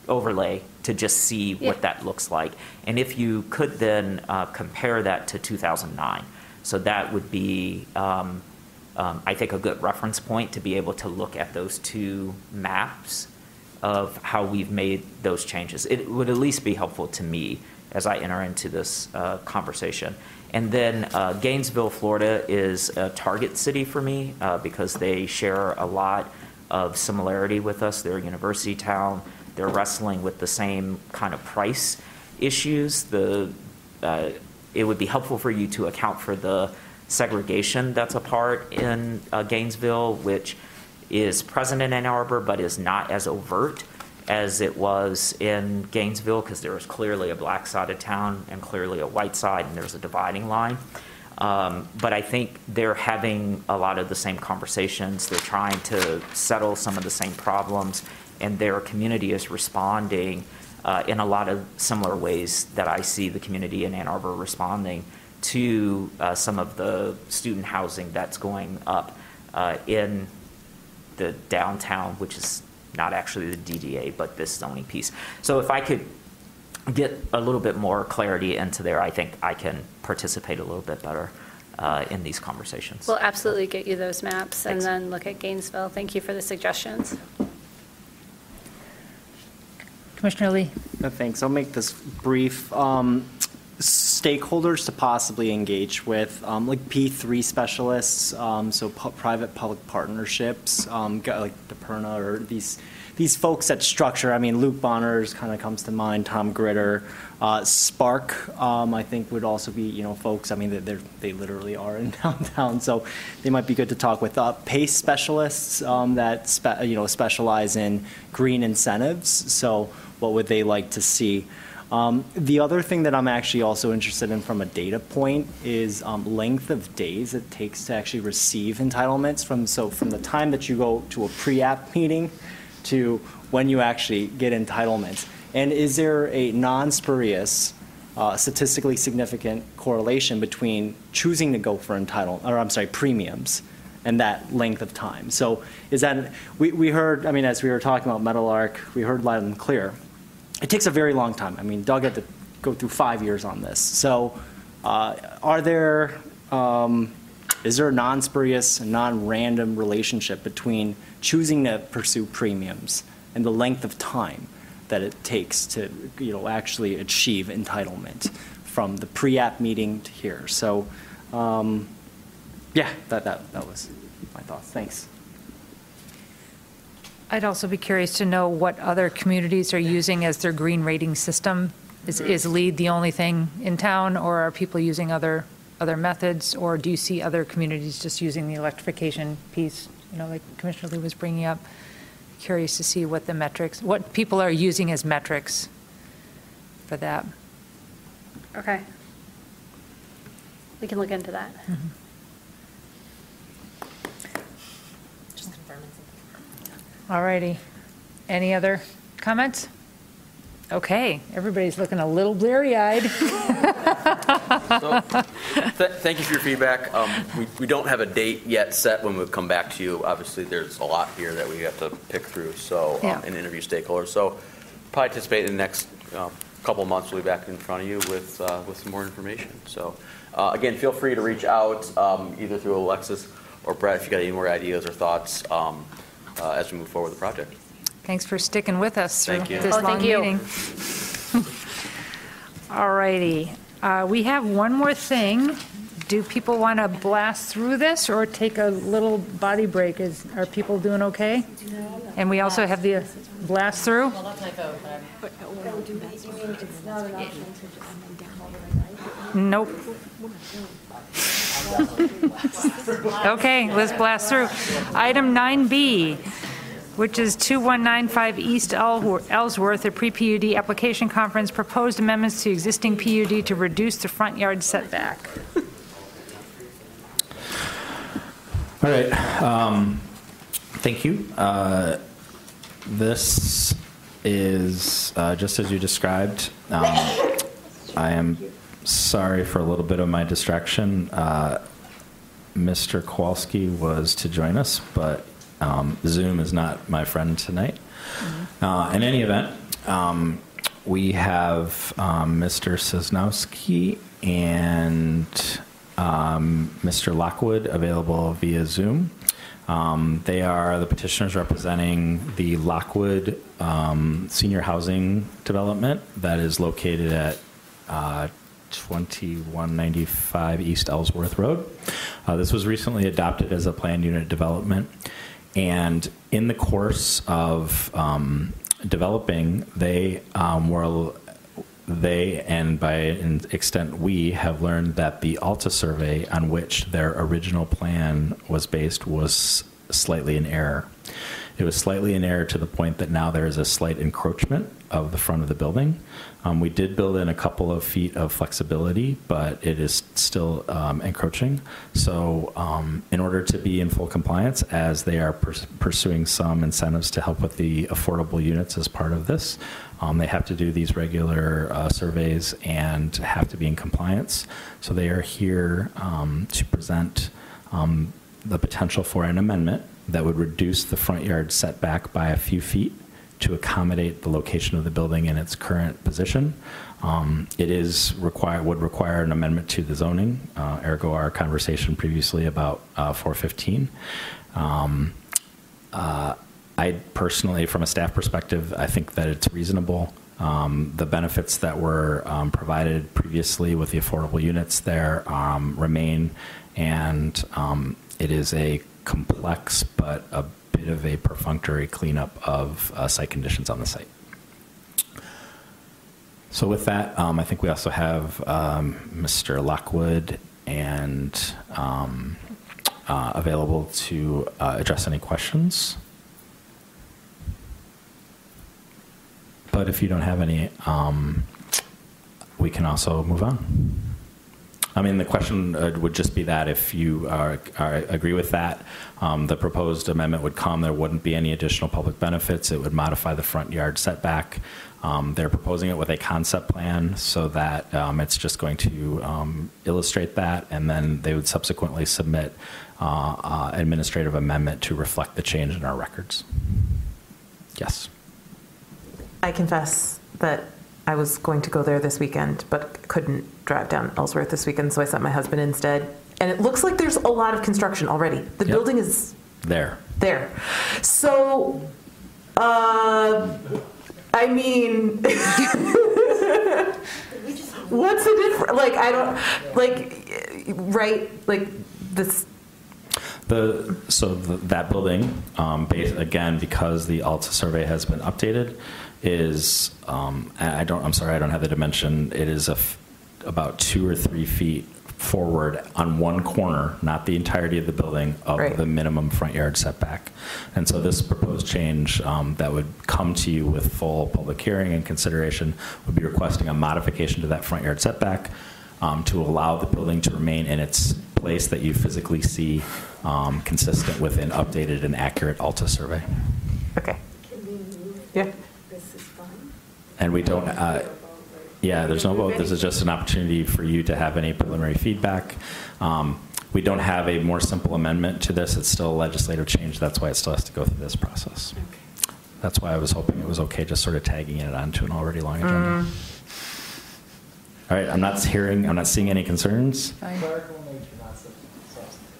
overlay to just see Yeah. what that looks like. And if you could then uh, compare that to 2009, so that would be, um, um, I think, a good reference point to be able to look at those two maps of how we've made those changes. It would at least be helpful to me as I enter into this uh, conversation. And then uh, Gainesville, Florida is a target city for me uh, because they share a lot of similarity with us. They're a university town. They're wrestling with the same kind of price issues. The uh, it would be helpful for you to account for the segregation that's a part in uh, Gainesville, which is present in Ann Arbor but is not as overt as it was in Gainesville because there was clearly a black side of town and clearly a white side, and there's a dividing line. Um, but I think they're having a lot of the same conversations. They're trying to settle some of the same problems, and their community is responding uh, in a lot of similar ways that I see the community in Ann Arbor responding to uh, some of the student housing that's going up uh, in the downtown, which is not actually the DDA, but this zoning piece. So if I could get a little bit more clarity into there, I think I can participate a little bit better uh, in these conversations. We'll absolutely get you those maps and then look at Gainesville. Thank you for the suggestions. Commissioner Lee? No, Thanks. I'll make this brief. Um, Stakeholders to possibly engage with, um, like P3 specialists, um, so pu- private-public partnerships, um, like DePerna or these, these folks that structure, I mean, Luke Bonners kind of comes to mind, Tom Gritter. Uh, Spark, um, I think would also be, you know, folks, I mean, they're, they literally are in downtown, so they might be good to talk with. Uh, PACE specialists um, that, spe- you know, specialize in green incentives, so what would they like to see? Um, The other thing that I'm actually also interested in from a data point is um, length of days it takes to actually receive entitlements from, so from the time that you go to a pre-app meeting to when you actually get entitlements. And is there a non-spurious, uh, statistically significant correlation between choosing to go for entitlement, or I'm sorry, premiums and that length of time? So is that, we, we heard, I mean, as we were talking about Meadowlark, we heard loud and clear it takes a very long time. I mean, Doug had to go through five years on this. So, uh, are there, um, is there a non-spurious, non-random relationship between choosing to pursue premiums and the length of time that it takes to, you know, actually achieve entitlement from the pre-app meeting to here? So, um, yeah, that, that, that was my thoughts. Thanks. I'd also be curious to know what other communities are using as their green rating system. Is, is LEED the only thing in town, or are people using other, other methods? Or do you see other communities just using the electrification piece, you know, like Commissioner Lee was bringing up? Curious to see what the metrics, what people are using as metrics for that. Okay. We can look into that. Mm-hmm. All righty. Any other comments? Okay, everybody's looking a little bleary-eyed. Th- Thank you for your feedback. Um, We we don't have a date yet set when we'll come back to you. Obviously, there's a lot here that we have to pick through, so, um, Yeah. and interview stakeholders. So probably anticipate in the next uh, couple of months, we'll be back in front of you with, uh, with some more information. So uh, again, feel free to reach out um, either through Alexis or Brett if you got any more ideas or thoughts um, uh, as we move forward with the project. Thanks for sticking with us through Thank you. this Oh, long thank you. meeting. All righty. Uh, We have one more thing. Do people want to blast through this or take a little body break? Is, are people doing okay? And we also have the blast through? Nope. Okay, let's blast through. Item 9B, which is 2195 East Ellsworth, a pre-PUD application conference, proposed amendments to existing PUD to reduce the front yard setback. All right, um, thank you. Uh, This is, uh, just as you described, um, I am sorry for a little bit of my distraction. Uh, Mr. Kowalski was to join us, but um, Zoom is not my friend tonight. Uh, In any event, um, we have um, Mr. Sosnowski and um, Mr. Lockwood available via Zoom. Um, They are the petitioners representing the Lockwood um, Senior Housing Development that is located at uh, 2195 East Ellsworth Road. Uh, This was recently adopted as a planned unit development. And in the course of um, developing, they um, were, they, and by an extent we, have learned that the Alta survey on which their original plan was based was slightly in error. It was slightly in error to the point that now there is a slight encroachment of the front of the building. Um, we did build in a couple of feet of flexibility, but it is still um, encroaching. So, um, in order to be in full compliance, as they are purs- pursuing some incentives to help with the affordable units as part of this, um, they have to do these regular uh, surveys and have to be in compliance. So, they are here um, to present um, the potential for an amendment that would reduce the front yard setback by a few feet to accommodate the location of the building in its current position. Um, It is require, would require an amendment to the zoning, uh, ergo our conversation previously about uh, 415. Um, uh, I personally, from a staff perspective, I think that it's reasonable. Um, The benefits that were um, provided previously with the affordable units there um, remain, and um, it is a complex but a bit of a perfunctory cleanup of uh, site conditions on the site. So with that, um, I think we also have um, Mr. Lockwood and um, uh, available to uh, address any questions. But if you don't have any, um, we can also move on. I mean, the question uh, would just be that if you are, are, agree with that, um, the proposed amendment would come, there wouldn't be any additional public benefits. It would modify the front yard setback. Um, they're proposing it with a concept plan so that um, it's just going to um, illustrate that, and then they would subsequently submit uh, uh, administrative amendment to reflect the change in our records. Yes. I confess that I was going to go there this weekend, but couldn't drive down Ellsworth this weekend, so I sent my husband instead. And it looks like there's a lot of construction already. The building is There. there. So, uh, I mean, what's the difference? Like, I don't, like, right? Like, this, The, so th- that building, um, bas again, because the Alta survey has been updated, is, um, I don't, I'm sorry, I don't have the dimension. It is a f- about two or three feet forward on one corner, not the entirety of the building, of Right. the minimum front yard setback. And so this proposed change um, that would come to you with full public hearing and consideration would be requesting a modification to that front yard setback um, to allow the building to remain in its place that you physically see um, consistent with an updated and accurate Alta survey. okay. Yeah. And we don't, uh, yeah, there's no vote. This is just an opportunity for you to have any preliminary feedback. Um, We don't have a more simple amendment to this. It's still a legislative change. That's why it still has to go through this process. That's why I was hoping it was okay just sort of tagging it onto an already long agenda. All right, I'm not hearing, I'm not seeing any concerns.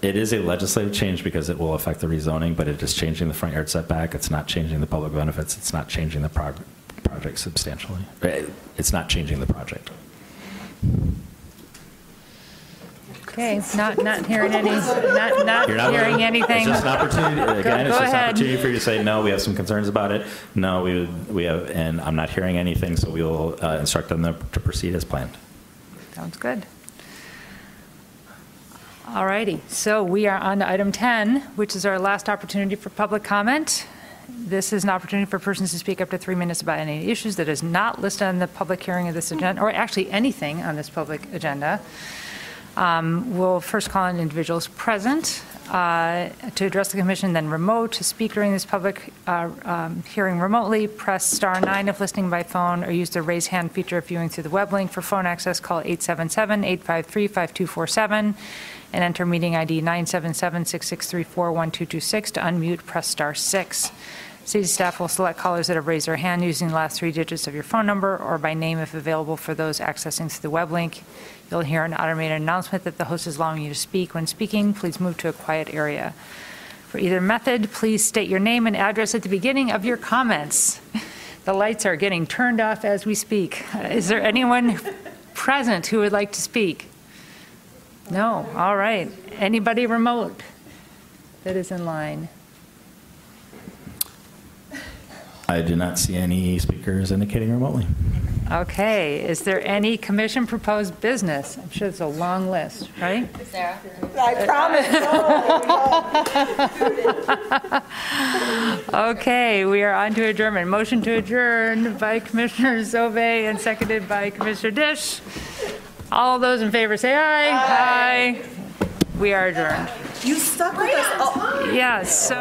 It is a legislative change because it will affect the rezoning, but it is changing the front yard setback. It's not changing the public benefits. It's not changing the prog- project substantially. It's not changing the project. Okay, not, not hearing any, not, not You're not hearing anything. It's just an opportunity, Go- again, it's go just an ahead. opportunity for you to say, no, we have some concerns about it. No, we, would- we have, and I'm not hearing anything, so we will uh, instruct them to to proceed as planned. Sounds good. All righty, so we are on to item 10, which is our last opportunity for public comment. This is an opportunity for persons to speak up to three minutes about any issues that is not listed on the public hearing of this agenda, or actually anything on this public agenda. Um, We'll first call on individuals present uh, to address the commission, then remote. To speak during this public uh, um, hearing remotely, press star nine if listening by phone, or use the raise hand feature if viewing through the web link. For phone access, call 877-853-5247 and enter meeting ID 977-6634-1226. To unmute, press star six. City staff will select callers that have raised their hand using the last three digits of your phone number or by name if available for those accessing through the web link. You'll hear an automated announcement that the host is allowing you to speak. When speaking, please move to a quiet area. For either method, please state your name and address at the beginning of your comments. The lights are getting turned off as we speak. Is there anyone present who would like to speak? No, all right. Anybody remote that is in line? I do not see any speakers indicating remotely. Okay, is there any commission proposed business? I'm sure it's a long list, right? Sarah? I promise. Okay, we are on to adjournment. Motion to adjourn by Commissioner Sauvé and seconded by Commissioner Disch. All those in favor say aye. Aye. We are adjourned. You stuck with us. Yes, so.